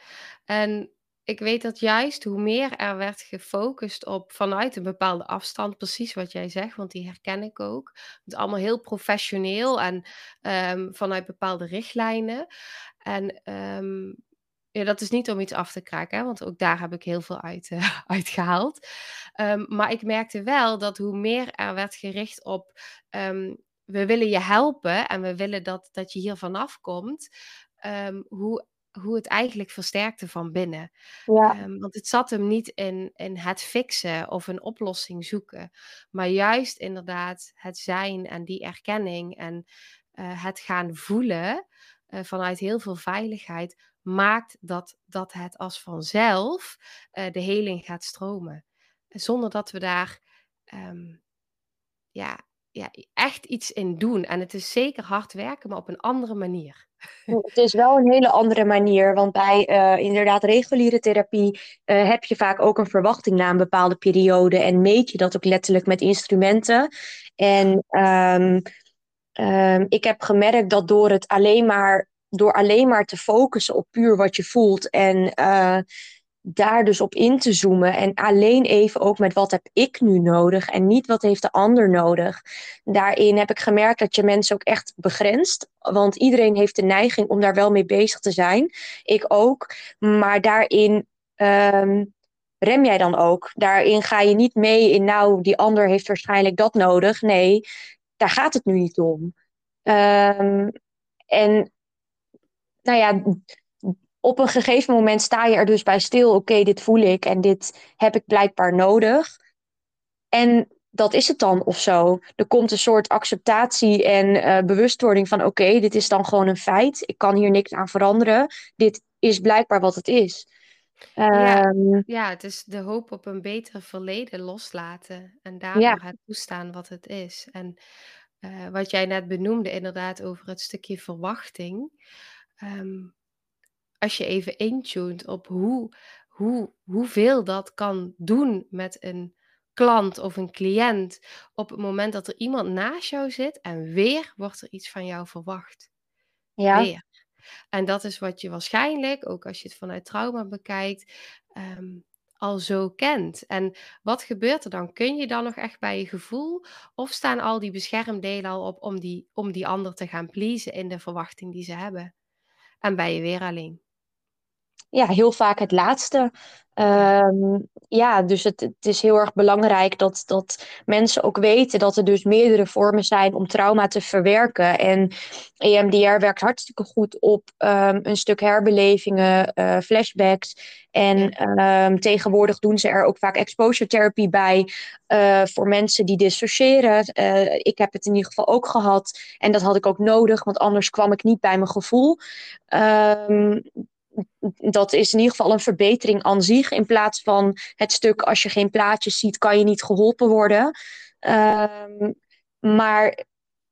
En ik weet dat juist hoe meer er werd gefocust op vanuit een bepaalde afstand, precies wat jij zegt, want die herken ik ook. Het allemaal heel professioneel en um, vanuit bepaalde richtlijnen. En um, ja, dat is niet om iets af te kraken, want ook daar heb ik heel veel uit, uit gehaald. Um, maar ik merkte wel dat hoe meer er werd gericht op we willen je helpen en we willen dat, dat je hier vanaf komt, hoe hoe het eigenlijk versterkte van binnen. Ja. Um, want het zat hem niet in, in het fixen of een oplossing zoeken, maar juist inderdaad het zijn en die erkenning en uh, het gaan voelen uh, vanuit heel veel veiligheid maakt dat, dat het als vanzelf uh, de heling gaat stromen. Zonder dat we daar ehm, ja, ja, echt iets in doen. En het is zeker hard werken, maar op een andere manier. Het is wel een hele andere manier, want bij uh, inderdaad reguliere therapie uh, heb je vaak ook een verwachting na een bepaalde periode en meet je dat ook letterlijk met instrumenten. En um, um, ik heb gemerkt dat door het alleen maar, door alleen maar te focussen op puur wat je voelt en uh, daar dus op in te zoomen en alleen even ook met wat heb ik nu nodig en niet wat heeft de ander nodig. Daarin heb ik gemerkt dat je mensen ook echt begrenst, want iedereen heeft de neiging om daar wel mee bezig te zijn. Ik ook, maar daarin um, rem jij dan ook. Daarin ga je niet mee in nou, die ander heeft waarschijnlijk dat nodig. Nee, daar gaat het nu niet om. Um, en nou ja, op een gegeven moment sta je er dus bij stil. Oké, dit voel ik en dit heb ik blijkbaar nodig. En dat is het dan of zo. Er komt een soort acceptatie en uh, bewustwording van: oké, dit is dan gewoon een feit. Ik kan hier niks aan veranderen. Dit is blijkbaar wat het is. Ja, um, ja het is de hoop op een beter verleden loslaten. En daardoor ja. het toestaan wat het is. En uh, wat jij net benoemde, inderdaad, over het stukje verwachting. Um, als je even intuned op hoe, hoe, hoeveel dat kan doen met een klant of een cliënt op het moment dat er iemand naast jou zit en weer wordt er iets van jou verwacht. Ja. Weer. En dat is wat je waarschijnlijk, ook als je het vanuit trauma bekijkt, um, al zo kent. En wat gebeurt er dan? Kun je dan nog echt bij je gevoel? Of staan al die beschermdelen al op om die, om die ander te gaan pleasen in de verwachting die ze hebben? En ben je weer alleen? Ja, heel vaak het laatste. Um, ja, dus het, het, is heel erg belangrijk dat, dat mensen ook weten dat er dus meerdere vormen zijn om trauma te verwerken. En EMDR werkt hartstikke goed op um, een stuk herbelevingen, uh, flashbacks. En um, tegenwoordig doen ze er ook vaak exposure therapy bij uh, voor mensen die dissociëren. Uh, ik heb het in ieder geval ook gehad en dat had ik ook nodig, want anders kwam ik niet bij mijn gevoel. Dat is in ieder geval een verbetering aan zich. In plaats van het stuk als je geen plaatjes ziet, kan je niet geholpen worden. Um, maar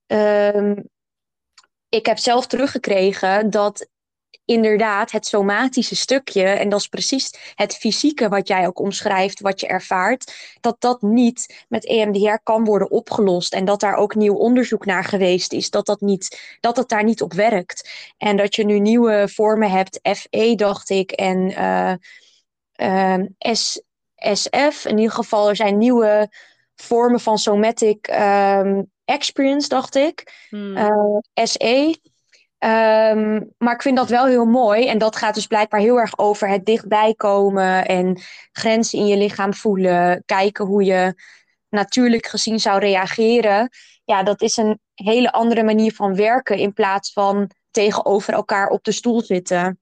um, ik heb zelf teruggekregen dat inderdaad het somatische stukje, en dat is precies het fysieke wat jij ook omschrijft, wat je ervaart, dat dat niet met EMDR kan worden opgelost. En dat daar ook nieuw onderzoek naar geweest is, dat, dat, niet, dat het daar niet op werkt. En dat je nu nieuwe vormen hebt, FE dacht ik, en uh, uh, S, SF. In ieder geval, er zijn nieuwe vormen van somatic um, experience, dacht ik. Hmm. Uh, SE. Um, maar ik vind dat wel heel mooi. En dat gaat dus blijkbaar heel erg over het dichtbij komen en grenzen in je lichaam voelen. Kijken hoe je natuurlijk gezien zou reageren. Ja, dat is een hele andere manier van werken in plaats van tegenover elkaar op de stoel zitten.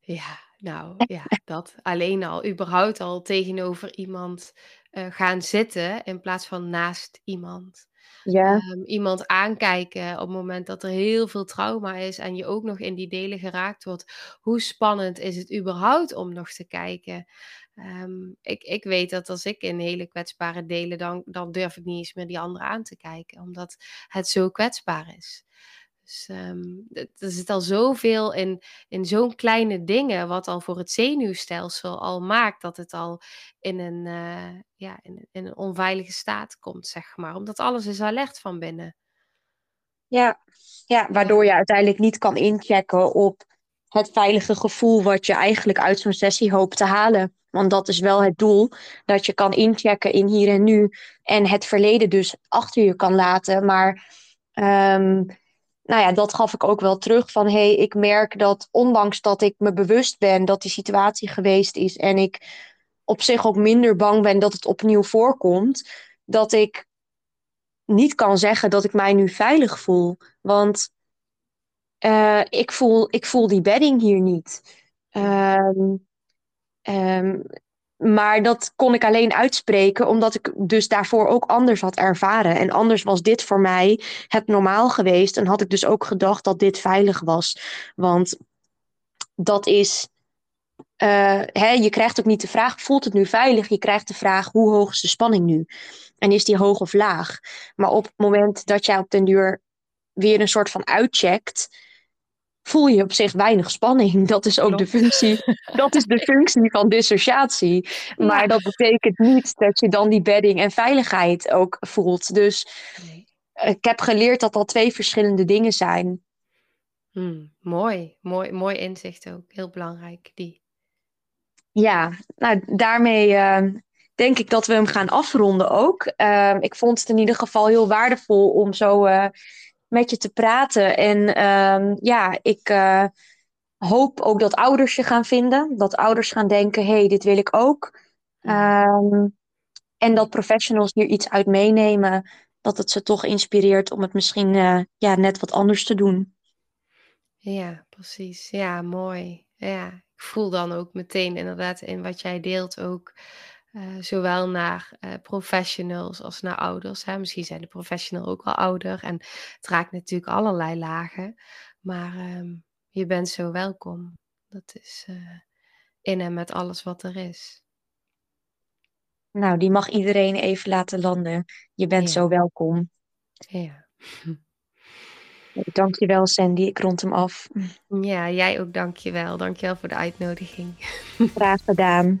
Ja, nou ja, dat alleen al, überhaupt al tegenover iemand uh, gaan zitten in plaats van naast iemand. Ja. Um, iemand aankijken op het moment dat er heel veel trauma is en je ook nog in die delen geraakt wordt. Hoe spannend is het überhaupt om nog te kijken? Um, ik, ik weet dat als ik in hele kwetsbare delen, dan, dan durf ik niet eens meer die andere aan te kijken, omdat het zo kwetsbaar is. Dus um, er zit al zoveel in, in zo'n kleine dingen, wat al voor het zenuwstelsel al maakt dat het al in een, uh, ja, in, in, een onveilige staat komt, zeg maar. Omdat alles is alert van binnen. Ja, ja waardoor je uiteindelijk niet kan inchecken op het veilige gevoel wat je eigenlijk uit zo'n sessie hoopt te halen. Want dat is wel het doel, dat je kan inchecken in hier en nu en het verleden dus achter je kan laten. Maar um, nou ja, dat gaf ik ook wel terug van hé, hey, ik merk dat ondanks dat ik me bewust ben dat die situatie geweest is en ik op zich ook minder bang ben dat het opnieuw voorkomt, dat ik niet kan zeggen dat ik mij nu veilig voel. Want uh, ik, voel, ik voel die bedding hier niet. Um, maar dat kon ik alleen uitspreken omdat ik dus daarvoor ook anders had ervaren. En anders was dit voor mij het normaal geweest. En had ik dus ook gedacht dat dit veilig was. Want dat is uh, hè, je krijgt ook niet de vraag, voelt het nu veilig? Je krijgt de vraag, hoe hoog is de spanning nu? En is die hoog of laag? Maar op het moment dat jij op den duur weer een soort van uitcheckt, voel je op zich weinig spanning. Dat is ook de functie, dat is de functie van dissociatie. Maar dat betekent niet dat je dan die bedding en veiligheid ook voelt. Dus nee. ik heb geleerd dat dat twee verschillende dingen zijn. Hmm, mooi, mooi, mooi inzicht ook. Heel belangrijk, die. Ja, nou daarmee uh, denk ik dat we hem gaan afronden ook. Uh, ik vond het in ieder geval heel waardevol om zo uh, met je te praten. En ehm, ja, ik uh, hoop ook dat ouders je gaan vinden. Dat ouders gaan denken, hé, hey, dit wil ik ook. Um, en dat professionals hier iets uit meenemen. Dat het ze toch inspireert om het misschien ja, net wat anders te doen. Ja, precies. Ja, mooi. Ja, ik voel dan ook meteen inderdaad in wat jij deelt ook. Uh, zowel naar uh, professionals als naar ouders. Hè. Misschien zijn de professionals ook wel ouder en het raakt natuurlijk allerlei lagen. Maar um, je bent zo welkom. Dat is uh, in en met alles wat er is. Nou, die mag iedereen even laten landen. Je bent ja. zo welkom. Ja. Dankjewel Sandy, ik rond hem af. Ja, jij ook dankjewel. Dankjewel voor de uitnodiging. Graag gedaan.